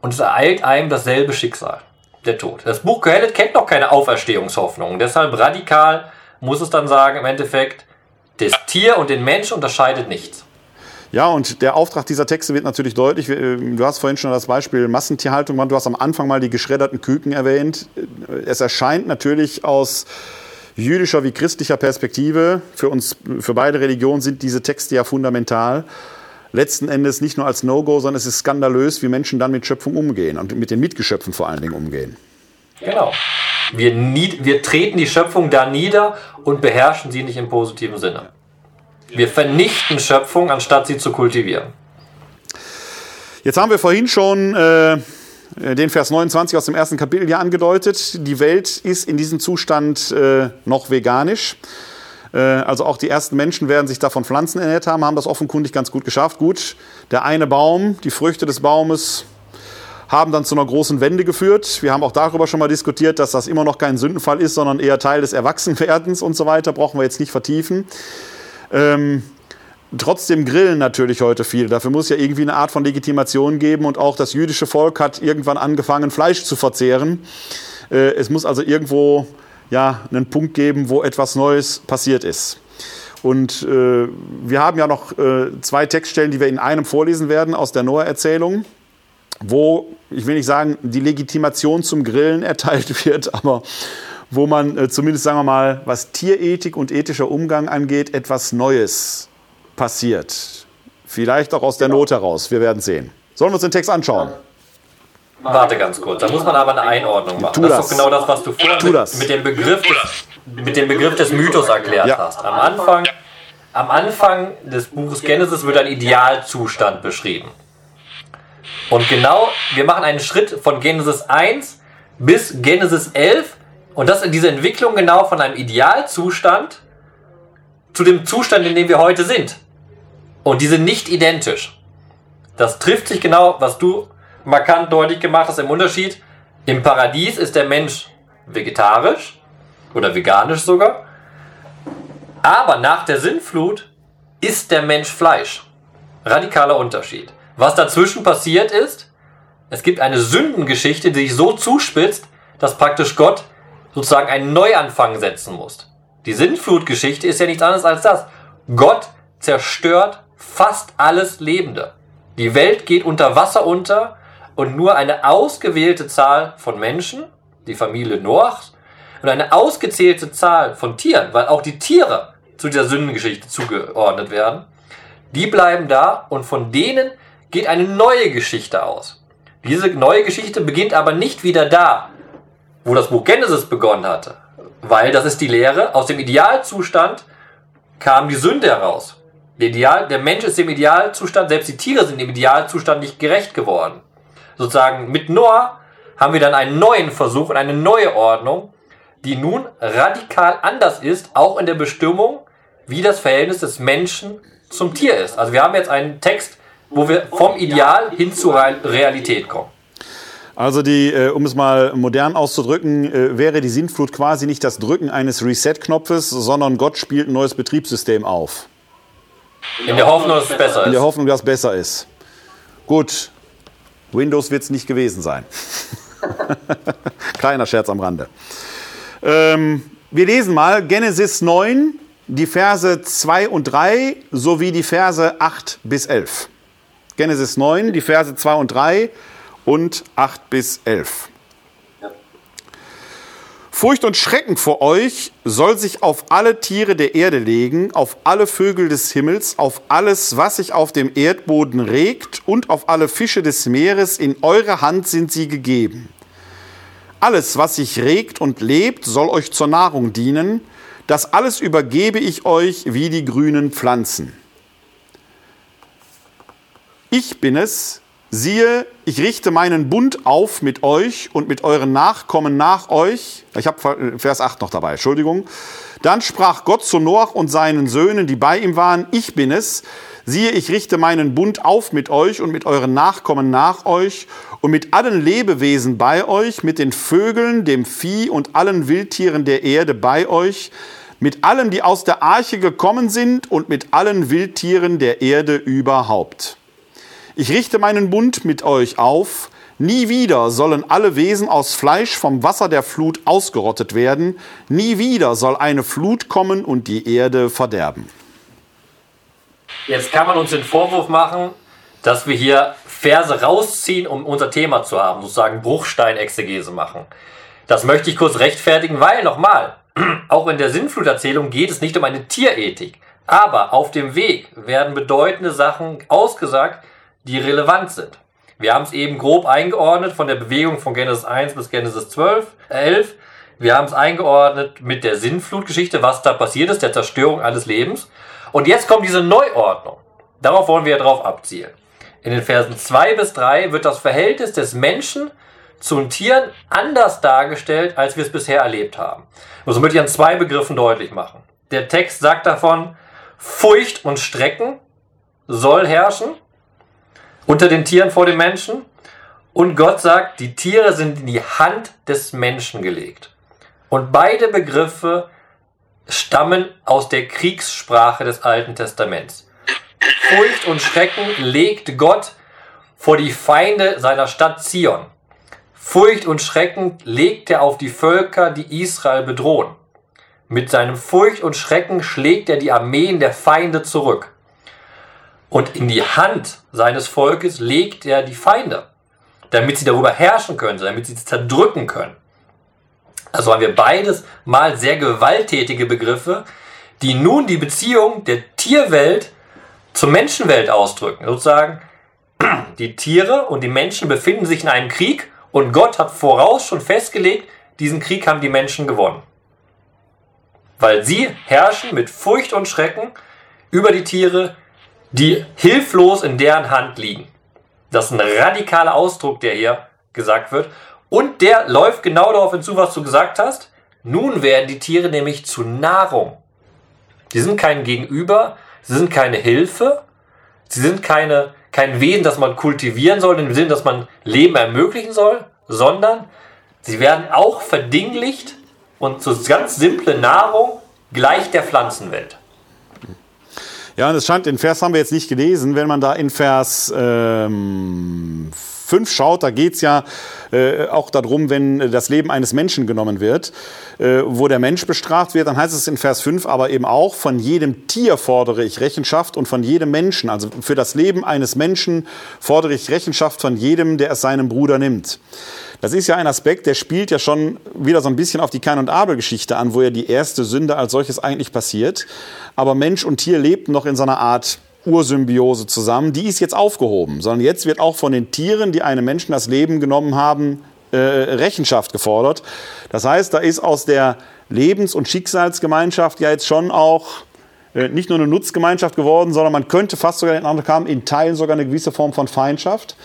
und es ereilt einem dasselbe Schicksal der Tod. Das Buch Kohelet kennt noch keine Auferstehungshoffnung. Deshalb radikal muss es dann sagen, im Endeffekt, das Tier und den Mensch unterscheidet nichts. Ja, und der Auftrag dieser Texte wird natürlich deutlich. Äh, du hast vorhin schon das Beispiel Massentierhaltung gemacht. Du hast am Anfang mal die geschredderten Küken erwähnt. Es erscheint natürlich aus jüdischer wie christlicher Perspektive, für uns, für beide Religionen sind diese Texte ja fundamental letzten Endes nicht nur als No-Go, sondern es ist skandalös, wie Menschen dann mit Schöpfung umgehen und mit den Mitgeschöpfen vor allen Dingen umgehen. Genau. Wir, wir treten die Schöpfung da nieder und beherrschen sie nicht im positiven Sinne. Wir vernichten Schöpfung, anstatt sie zu kultivieren. Jetzt haben wir vorhin schon äh, den Vers 29 aus dem ersten Kapitel hier angedeutet. Die Welt ist in diesem Zustand äh, noch veganisch. Äh, also auch die ersten Menschen werden sich davon Pflanzen ernährt haben, haben das offenkundig ganz gut geschafft. Gut, der eine Baum, die Früchte des Baumes haben dann zu einer großen Wende geführt. Wir haben auch darüber schon mal diskutiert, dass das immer noch kein Sündenfall ist, sondern eher Teil des Erwachsenwerdens und so weiter. Brauchen wir jetzt nicht vertiefen. Ähm, trotzdem grillen natürlich heute viele. Dafür muss ja irgendwie eine Art von Legitimation geben und auch das jüdische Volk hat irgendwann angefangen, Fleisch zu verzehren. Äh, es muss also irgendwo ja, einen Punkt geben, wo etwas Neues passiert ist. Und äh, wir haben ja noch äh, zwei Textstellen, die wir in einem vorlesen werden aus der Noah-Erzählung, wo, ich will nicht sagen, die Legitimation zum Grillen erteilt wird, aber wo man äh, zumindest, sagen wir mal, was Tierethik und ethischer Umgang angeht, etwas Neues passiert. Vielleicht auch aus der genau. Not heraus. Wir werden sehen. Sollen wir uns den Text anschauen? Warte ganz kurz, da muss man aber eine Einordnung machen. Tu das, das ist doch genau das, was du vorhin mit, mit, dem Begriff des, mit dem Begriff des Mythos erklärt ja. hast. Am Anfang, am Anfang des Buches Genesis wird ein Idealzustand beschrieben. Und genau, wir machen einen Schritt von Genesis 1 bis Genesis 11 und das in diese Entwicklung genau von einem Idealzustand zu dem Zustand, in dem wir heute sind. Und die sind nicht identisch. Das trifft sich genau, was du markant deutlich gemacht hast im Unterschied. Im Paradies ist der Mensch vegetarisch oder veganisch sogar. Aber nach der Sintflut isst der Mensch Fleisch. Radikaler Unterschied. Was dazwischen passiert ist, es gibt eine Sündengeschichte, die sich so zuspitzt, dass praktisch Gott sozusagen einen Neuanfang setzen muss. Die Sintflutgeschichte ist ja nichts anderes als das. Gott zerstört fast alles Lebende. Die Welt geht unter Wasser unter und nur eine ausgewählte Zahl von Menschen, die Familie Noachs, und eine ausgezählte Zahl von Tieren, weil auch die Tiere zu dieser Sündengeschichte zugeordnet werden, die bleiben da und von denen geht eine neue Geschichte aus. Diese neue Geschichte beginnt aber nicht wieder da, wo das Buch Genesis begonnen hatte, weil das ist die Lehre aus dem Idealzustand kam die Sünde heraus. Der, Ideal, der Mensch ist dem Idealzustand, selbst die Tiere sind dem Idealzustand nicht gerecht geworden. Sozusagen mit Noah haben wir dann einen neuen Versuch und eine neue Ordnung, die nun radikal anders ist, auch in der Bestimmung, wie das Verhältnis des Menschen zum Tier ist. Also wir haben jetzt einen Text, wo wir vom Ideal hin zur Realität kommen. Also die, äh, um es mal modern auszudrücken, äh, wäre die Sintflut quasi nicht das Drücken eines Reset-Knopfes, sondern Gott spielt ein neues Betriebssystem auf. In der Hoffnung, dass es besser ist. In der Hoffnung, dass es besser ist. Gut, Windows wird es nicht gewesen sein. Kleiner Scherz am Rande. Ähm, wir lesen mal Genesis 9, die Verse 2 und 3 sowie die Verse 8 bis 11. Genesis 9, die Verse 2 und 3 und 8 bis 11. Furcht und Schrecken vor euch soll sich auf alle Tiere der Erde legen, auf alle Vögel des Himmels, auf alles, was sich auf dem Erdboden regt und auf alle Fische des Meeres. In eure Hand sind sie gegeben. Alles, was sich regt und lebt, soll euch zur Nahrung dienen. Das alles übergebe ich euch wie die grünen Pflanzen. Ich bin es, Siehe, ich richte meinen Bund auf mit euch und mit euren Nachkommen nach euch. Ich habe Vers 8 noch dabei, Entschuldigung. Dann sprach Gott zu Noach und seinen Söhnen, die bei ihm waren, ich bin es. Siehe, ich richte meinen Bund auf mit euch und mit euren Nachkommen nach euch und mit allen Lebewesen bei euch, mit den Vögeln, dem Vieh und allen Wildtieren der Erde bei euch, mit allen, die aus der Arche gekommen sind und mit allen Wildtieren der Erde überhaupt. Ich richte meinen Bund mit euch auf. Nie wieder sollen alle Wesen aus Fleisch vom Wasser der Flut ausgerottet werden. Nie wieder soll eine Flut kommen und die Erde verderben. Jetzt kann man uns den Vorwurf machen, dass wir hier Verse rausziehen, um unser Thema zu haben, sozusagen Bruchsteinexegese machen. Das möchte ich kurz rechtfertigen, weil nochmal, auch in der Sinnfluterzählung geht es nicht um eine Tierethik. Aber auf dem Weg werden bedeutende Sachen ausgesagt, die relevant sind. Wir haben es eben grob eingeordnet von der Bewegung von Genesis 1 bis Genesis 12, äh 11. Wir haben es eingeordnet mit der Sinnflutgeschichte, was da passiert ist, der Zerstörung alles Lebens. Und jetzt kommt diese Neuordnung. Darauf wollen wir ja drauf abzielen. In den Versen 2 bis 3 wird das Verhältnis des Menschen zu den Tieren anders dargestellt, als wir es bisher erlebt haben. Und so möchte ich an zwei Begriffen deutlich machen. Der Text sagt davon, Furcht und Strecken soll herrschen unter den Tieren vor den Menschen. Und Gott sagt, die Tiere sind in die Hand des Menschen gelegt. Und beide Begriffe stammen aus der Kriegssprache des Alten Testaments. Furcht und Schrecken legt Gott vor die Feinde seiner Stadt Zion. Furcht und Schrecken legt er auf die Völker, die Israel bedrohen. Mit seinem Furcht und Schrecken schlägt er die Armeen der Feinde zurück. Und in die Hand seines Volkes legt er die Feinde, damit sie darüber herrschen können, damit sie zerdrücken können. Also haben wir beides mal sehr gewalttätige Begriffe, die nun die Beziehung der Tierwelt zur Menschenwelt ausdrücken. Sozusagen, die Tiere und die Menschen befinden sich in einem Krieg und Gott hat voraus schon festgelegt, diesen Krieg haben die Menschen gewonnen. Weil sie herrschen mit Furcht und Schrecken über die Tiere, die hilflos in deren Hand liegen. Das ist ein radikaler Ausdruck, der hier gesagt wird. Und der läuft genau darauf hinzu, was du gesagt hast. Nun werden die Tiere nämlich zu Nahrung. Sie sind kein Gegenüber, sie sind keine Hilfe, sie sind keine, kein Wesen, das man kultivieren soll, im Sinne, dass man Leben ermöglichen soll, sondern sie werden auch verdinglicht und zu ganz simple Nahrung gleich der Pflanzenwelt. Ja, und es scheint, den Vers haben wir jetzt nicht gelesen. Wenn man da in Vers ähm, 5 schaut, da geht's ja äh, auch darum, wenn das Leben eines Menschen genommen wird, äh, wo der Mensch bestraft wird, dann heißt es in Vers 5 aber eben auch, von jedem Tier fordere ich Rechenschaft und von jedem Menschen. Also für das Leben eines Menschen fordere ich Rechenschaft von jedem, der es seinem Bruder nimmt. Das ist ja ein Aspekt, der spielt ja schon wieder so ein bisschen auf die Kain- und Abel-Geschichte an, wo ja die erste Sünde als solches eigentlich passiert. Aber Mensch und Tier lebten noch in so einer Art Ursymbiose zusammen. Die ist jetzt aufgehoben, sondern jetzt wird auch von den Tieren, die einem Menschen das Leben genommen haben, äh, Rechenschaft gefordert. Das heißt, da ist aus der Lebens- und Schicksalsgemeinschaft ja jetzt schon auch äh, nicht nur eine Nutzgemeinschaft geworden, sondern man könnte fast sogar in andere kamen, in Teilen sogar eine gewisse Form von Feindschaft.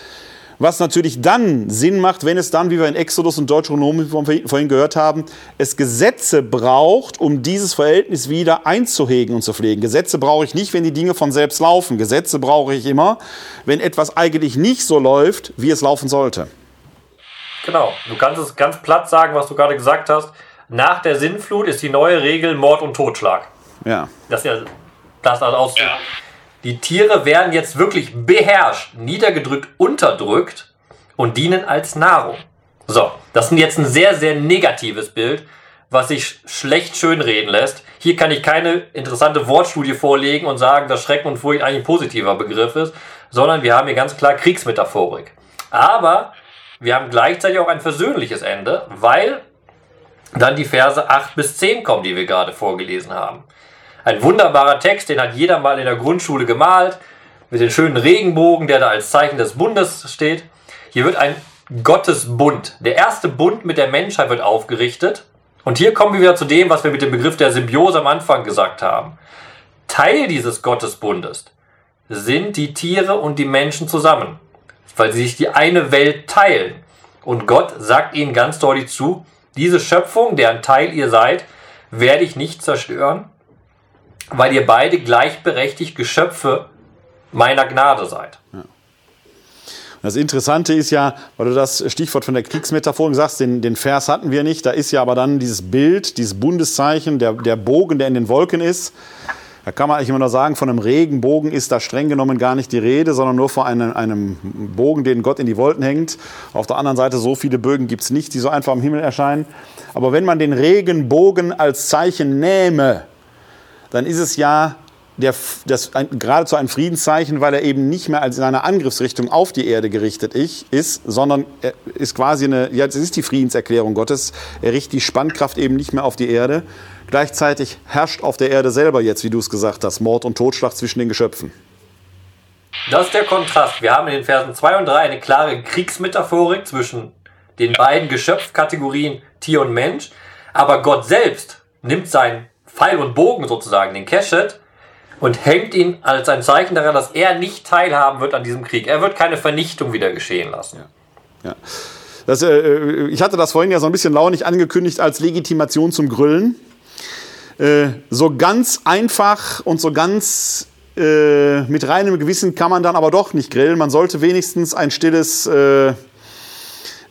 Was natürlich dann Sinn macht, wenn es dann, wie wir in Exodus und Deuteronomie vorhin gehört haben, es Gesetze braucht, um dieses Verhältnis wieder einzuhegen und zu pflegen. Gesetze brauche ich nicht, wenn die Dinge von selbst laufen. Gesetze brauche ich immer, wenn etwas eigentlich nicht so läuft, wie es laufen sollte. Genau, du kannst es ganz platt sagen, was du gerade gesagt hast. Nach der Sinnflut ist die neue Regel Mord und Totschlag. Ja. Das ist ja das als Ausdruck. Ja. Die Tiere werden jetzt wirklich beherrscht, niedergedrückt, unterdrückt und dienen als Nahrung. So, das ist jetzt ein sehr, sehr negatives Bild, was sich schlecht schönreden lässt. Hier kann ich keine interessante Wortstudie vorlegen und sagen, dass Schrecken und Furcht eigentlich ein positiver Begriff ist, sondern wir haben hier ganz klar Kriegsmetaphorik. Aber wir haben gleichzeitig auch ein versöhnliches Ende, weil dann die Verse 8 bis 10 kommen, die wir gerade vorgelesen haben. Ein wunderbarer Text, den hat jeder mal in der Grundschule gemalt, mit den schönen Regenbogen, der da als Zeichen des Bundes steht. Hier wird ein Gottesbund, der erste Bund mit der Menschheit wird aufgerichtet. Und hier kommen wir wieder zu dem, was wir mit dem Begriff der Symbiose am Anfang gesagt haben. Teil dieses Gottesbundes sind die Tiere und die Menschen zusammen, weil sie sich die eine Welt teilen. Und Gott sagt ihnen ganz deutlich zu, diese Schöpfung, deren Teil ihr seid, werde ich nicht zerstören, weil ihr beide gleichberechtigt Geschöpfe meiner Gnade seid. Ja. Das Interessante ist ja, weil du das Stichwort von der Kriegsmetaphorik sagst, den, den Vers hatten wir nicht, da ist ja aber dann dieses Bild, dieses Bundeszeichen, der, der Bogen, der in den Wolken ist. Da kann man eigentlich immer nur sagen, von einem Regenbogen ist da streng genommen gar nicht die Rede, sondern nur von einem, einem Bogen, den Gott in die Wolken hängt. Auf der anderen Seite, so viele Bögen gibt es nicht, die so einfach am Himmel erscheinen. Aber wenn man den Regenbogen als Zeichen nähme, dann ist es ja der, das, ein, geradezu ein Friedenszeichen, weil er eben nicht mehr als in einer Angriffsrichtung auf die Erde gerichtet ist, sondern er ist quasi eine, ja, das ist die Friedenserklärung Gottes. Er richtet die Spannkraft eben nicht mehr auf die Erde. Gleichzeitig herrscht auf der Erde selber jetzt, wie du es gesagt hast, Mord und Totschlag zwischen den Geschöpfen. Das ist der Kontrast. Wir haben in den Versen 2 und 3 eine klare Kriegsmetaphorik zwischen den beiden Geschöpfkategorien Tier und Mensch. Aber Gott selbst nimmt sein Pfeil und Bogen sozusagen, den Keshet, und hängt ihn als ein Zeichen daran, dass er nicht teilhaben wird an diesem Krieg. Er wird keine Vernichtung wieder geschehen lassen. Ja. ja. Das, äh, ich hatte das vorhin ja so ein bisschen launig angekündigt als Legitimation zum Grüllen. Äh, so ganz einfach und so ganz äh, mit reinem Gewissen kann man dann aber doch nicht grillen. Man sollte wenigstens ein stilles äh,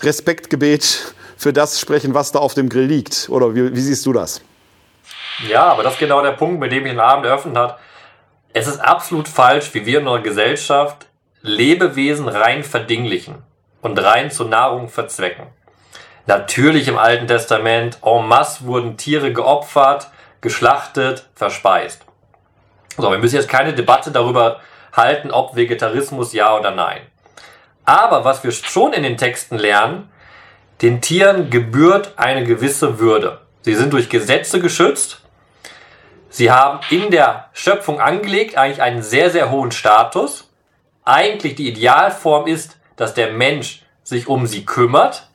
Respektgebet für das sprechen, was da auf dem Grill liegt. Oder wie, wie siehst du das? Ja, aber das ist genau der Punkt, mit dem ich den Abend eröffnet habe. Es ist absolut falsch, wie wir in unserer Gesellschaft Lebewesen rein verdinglichen und rein zur Nahrung verzwecken. Natürlich im Alten Testament en masse wurden Tiere geopfert, geschlachtet, verspeist. So, wir müssen jetzt keine Debatte darüber halten, ob Vegetarismus ja oder nein. Aber was wir schon in den Texten lernen, den Tieren gebührt eine gewisse Würde. Sie sind durch Gesetze geschützt Sie haben in der Schöpfung angelegt eigentlich einen sehr, sehr hohen Status. Eigentlich die Idealform ist, dass der Mensch sich um sie kümmert.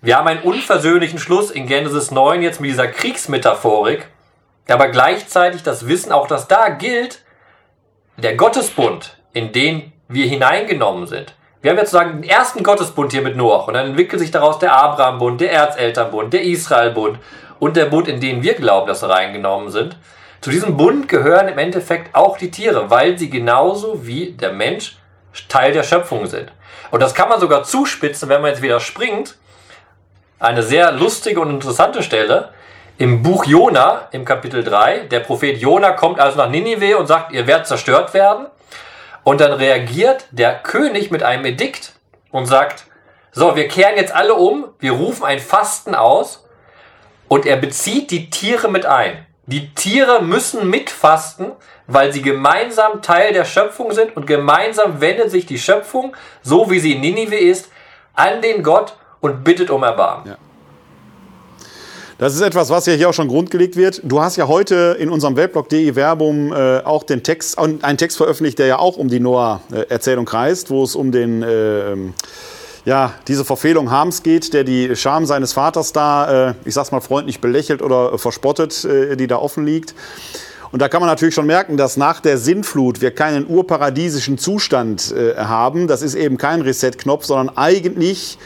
Wir haben einen unversöhnlichen Schluss in Genesis 9 jetzt mit dieser Kriegsmetaphorik, aber gleichzeitig das Wissen auch, dass da gilt, der Gottesbund, in den wir hineingenommen sind. Wir haben jetzt sozusagen den ersten Gottesbund hier mit Noach und dann entwickelt sich daraus der Abrahambund, der Erzelternbund, der Israelbund und der Bund, in den wir glauben, dass sie reingenommen sind. Zu diesem Bund gehören im Endeffekt auch die Tiere, weil sie genauso wie der Mensch Teil der Schöpfung sind. Und das kann man sogar zuspitzen, wenn man jetzt wieder springt. Eine sehr lustige und interessante Stelle. Im Buch Jona, im Kapitel 3, der Prophet Jona kommt also nach Ninive und sagt, ihr werdet zerstört werden. Und dann reagiert der König mit einem Edikt und sagt, so, wir kehren jetzt alle um, wir rufen ein Fasten aus und er bezieht die Tiere mit ein. Die Tiere müssen mitfasten, weil sie gemeinsam Teil der Schöpfung sind und gemeinsam wendet sich die Schöpfung, so wie sie in Ninive ist, an den Gott und bittet um Erbarmen. Ja. Das ist etwas, was ja hier auch schon grundgelegt wird. Du hast ja heute in unserem Weltblog.de Werbung äh, auch den Text, einen Text veröffentlicht, der ja auch um die Noah-Erzählung kreist, wo es um den äh, ja, diese Verfehlung Harms geht, der die Scham seines Vaters da, äh, ich sag's mal freundlich belächelt oder verspottet, äh, die da offen liegt. Und da kann man natürlich schon merken, dass nach der Sintflut wir keinen urparadiesischen Zustand äh, haben. Das ist eben kein Reset-Knopf, sondern eigentlich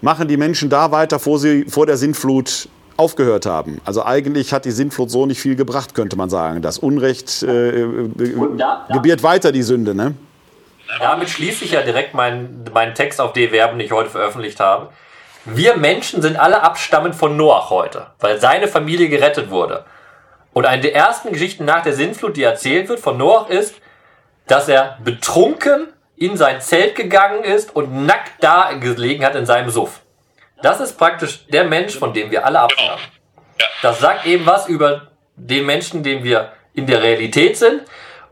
machen die Menschen da weiter, wo sie vor der Sintflut aufgehört haben. Also eigentlich hat die Sintflut so nicht viel gebracht, könnte man sagen. Das Unrecht äh, da, da, gebiert weiter die Sünde. Ne? Damit schließe ich ja direkt meinen, meinen Text auf D-Verben, den ich heute veröffentlicht habe. Wir Menschen sind alle abstammend von Noach heute, weil seine Familie gerettet wurde. Und eine der ersten Geschichten nach der Sintflut, die erzählt wird von Noach, ist, dass er betrunken in sein Zelt gegangen ist und nackt da gelegen hat in seinem Suff. Das ist praktisch der Mensch, von dem wir alle abstammen. Das sagt eben was über den Menschen, den wir in der Realität sind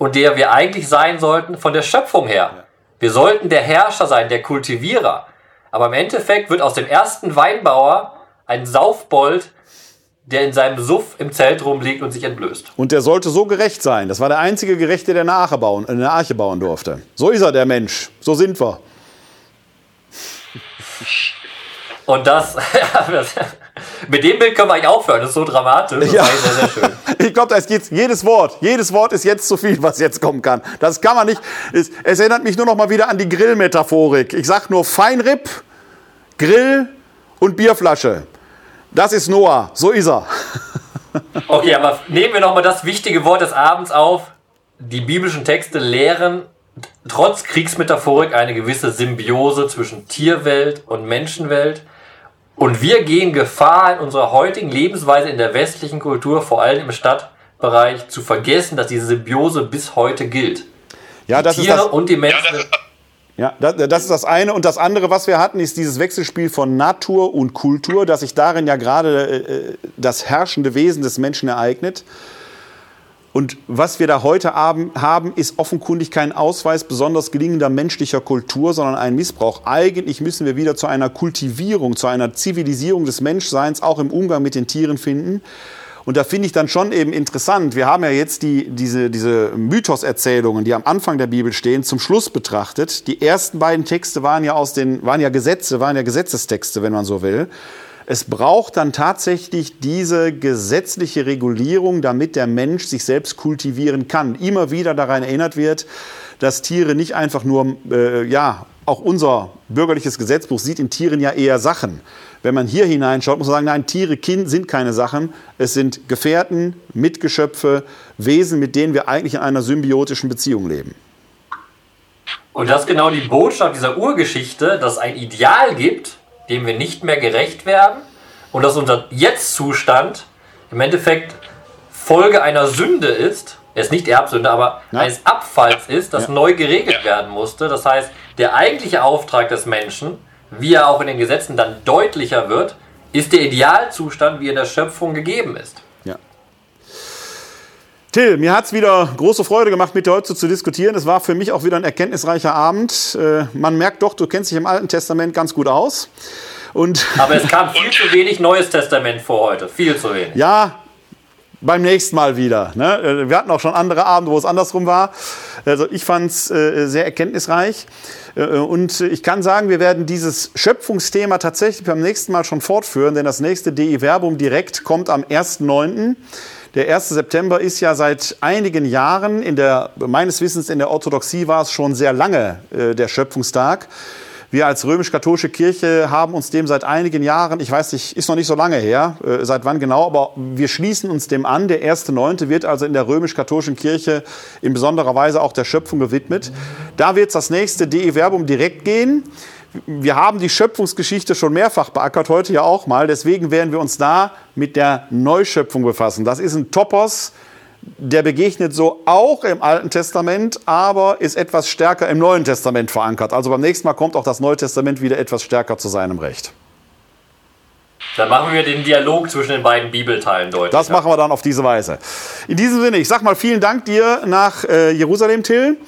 und der wir eigentlich sein sollten von der Schöpfung her. Wir sollten der Herrscher sein, der Kultivierer. Aber im Endeffekt wird aus dem ersten Weinbauer ein Saufbold, der in seinem Suff im Zelt rumliegt und sich entblößt. Und der sollte so gerecht sein. Das war der einzige Gerechte, der eine Arche bauen, eine Arche bauen durfte. So ist er, der Mensch. So sind wir. Und das, mit dem Bild können wir eigentlich aufhören. Das ist so dramatisch. Das ja. sehr, sehr schön. Ich glaube, da ist jetzt jedes Wort, jedes Wort ist jetzt zu viel, was jetzt kommen kann. Das kann man nicht. Es, es erinnert mich nur noch mal wieder an die Grillmetaphorik. Ich sag nur Feinripp, Grill und Bierflasche. Das ist Noah. So ist er. Okay, aber nehmen wir noch mal das wichtige Wort des Abends auf. Die biblischen Texte lehren trotz Kriegsmetaphorik eine gewisse Symbiose zwischen Tierwelt und Menschenwelt. Und wir gehen Gefahr in unserer heutigen Lebensweise in der westlichen Kultur, vor allem im Stadtbereich, zu vergessen, dass diese Symbiose bis heute gilt. Ja, das die Tiere ist das, und die Menschen. Ja, das, das, ist das eine. Und das andere, was wir hatten, ist dieses Wechselspiel von Natur und Kultur, dass sich darin ja gerade äh, das herrschende Wesen des Menschen ereignet. Und was wir da heute haben, ist offenkundig kein Ausweis besonders gelingender menschlicher Kultur, sondern ein Missbrauch. Eigentlich müssen wir wieder zu einer Kultivierung, zu einer Zivilisierung des Menschseins auch im Umgang mit den Tieren finden. Und da finde ich dann schon eben interessant. Wir haben ja jetzt die, diese, diese Mythos-Erzählungen, die am Anfang der Bibel stehen, zum Schluss betrachtet. Die ersten beiden Texte waren ja aus den, waren ja Gesetze, waren ja Gesetzestexte, wenn man so will. Es braucht dann tatsächlich diese gesetzliche Regulierung, damit der Mensch sich selbst kultivieren kann. Immer wieder daran erinnert wird, dass Tiere nicht einfach nur, äh, ja, auch unser bürgerliches Gesetzbuch sieht in Tieren ja eher Sachen. Wenn man hier hineinschaut, muss man sagen, nein, Tiere sind keine Sachen. Es sind Gefährten, Mitgeschöpfe, Wesen, mit denen wir eigentlich in einer symbiotischen Beziehung leben. Und das ist genau die Botschaft dieser Urgeschichte, dass es ein Ideal gibt, dem wir nicht mehr gerecht werden und dass unser Jetzt-Zustand im Endeffekt Folge einer Sünde ist, er ist nicht Erbsünde, aber ja. eines Abfalls ist, das ja. neu geregelt ja. werden musste. Das heißt, der eigentliche Auftrag des Menschen, wie er auch in den Gesetzen dann deutlicher wird, ist der Idealzustand, wie in der Schöpfung gegeben ist. Till, mir hat es wieder große Freude gemacht, mit dir heute zu diskutieren. Es war für mich auch wieder ein erkenntnisreicher Abend. Äh, man merkt doch, du kennst dich im Alten Testament ganz gut aus. Und Aber es kam viel zu wenig Neues Testament vor heute. Viel zu wenig. Ja, beim nächsten Mal wieder. Ne? Äh, wir hatten auch schon andere Abende, wo es andersrum war. Also ich fand es äh, sehr erkenntnisreich. Äh, und ich kann sagen, wir werden dieses Schöpfungsthema tatsächlich beim nächsten Mal schon fortführen, denn das nächste DI Verbum direkt kommt am 1.9. Der 1. September ist ja seit einigen Jahren, in der, meines Wissens in der Orthodoxie war es schon sehr lange äh, der Schöpfungstag. Wir als römisch-katholische Kirche haben uns dem seit einigen Jahren, ich weiß nicht, ist noch nicht so lange her, äh, seit wann genau, aber wir schließen uns dem an. Der erste Neunte wird also in der römisch-katholischen Kirche in besonderer Weise auch der Schöpfung gewidmet. Da wird das nächste DE Verbum direkt gehen. Wir haben die Schöpfungsgeschichte schon mehrfach beackert, heute ja auch mal. Deswegen werden wir uns da mit der Neuschöpfung befassen. Das ist ein Topos, der begegnet so auch im Alten Testament, aber ist etwas stärker im Neuen Testament verankert. Also beim nächsten Mal kommt auch das Neue Testament wieder etwas stärker zu seinem Recht. Dann machen wir den Dialog zwischen den beiden Bibelteilen deutlich. Das machen wir dann auf diese Weise. In diesem Sinne, ich sage mal vielen Dank dir nach äh, Jerusalem, Till.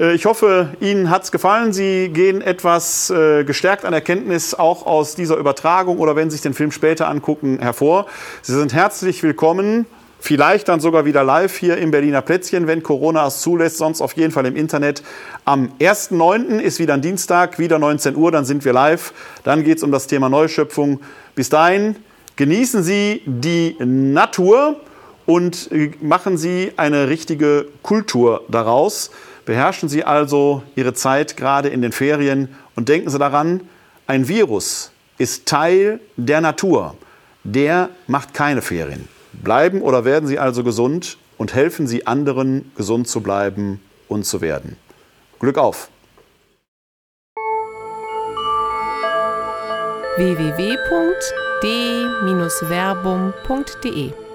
Äh, ich hoffe, Ihnen hat es gefallen. Sie gehen etwas äh, gestärkt an Erkenntnis auch aus dieser Übertragung oder wenn Sie sich den Film später angucken, hervor. Sie sind herzlich willkommen Vielleicht dann sogar wieder live hier im Berliner Plätzchen, wenn Corona es zulässt, sonst auf jeden Fall im Internet. Am 1.9. ist wieder ein Dienstag, wieder 19 Uhr, dann sind wir live. Dann geht es um das Thema Neuschöpfung. Bis dahin genießen Sie die Natur und äh, machen Sie eine richtige Kultur daraus. Beherrschen Sie also Ihre Zeit gerade in den Ferien und denken Sie daran, ein Virus ist Teil der Natur. Der macht keine Ferien. Bleiben oder werden Sie also gesund und helfen Sie anderen, gesund zu bleiben und zu werden. Glück auf! www.d-verbum.de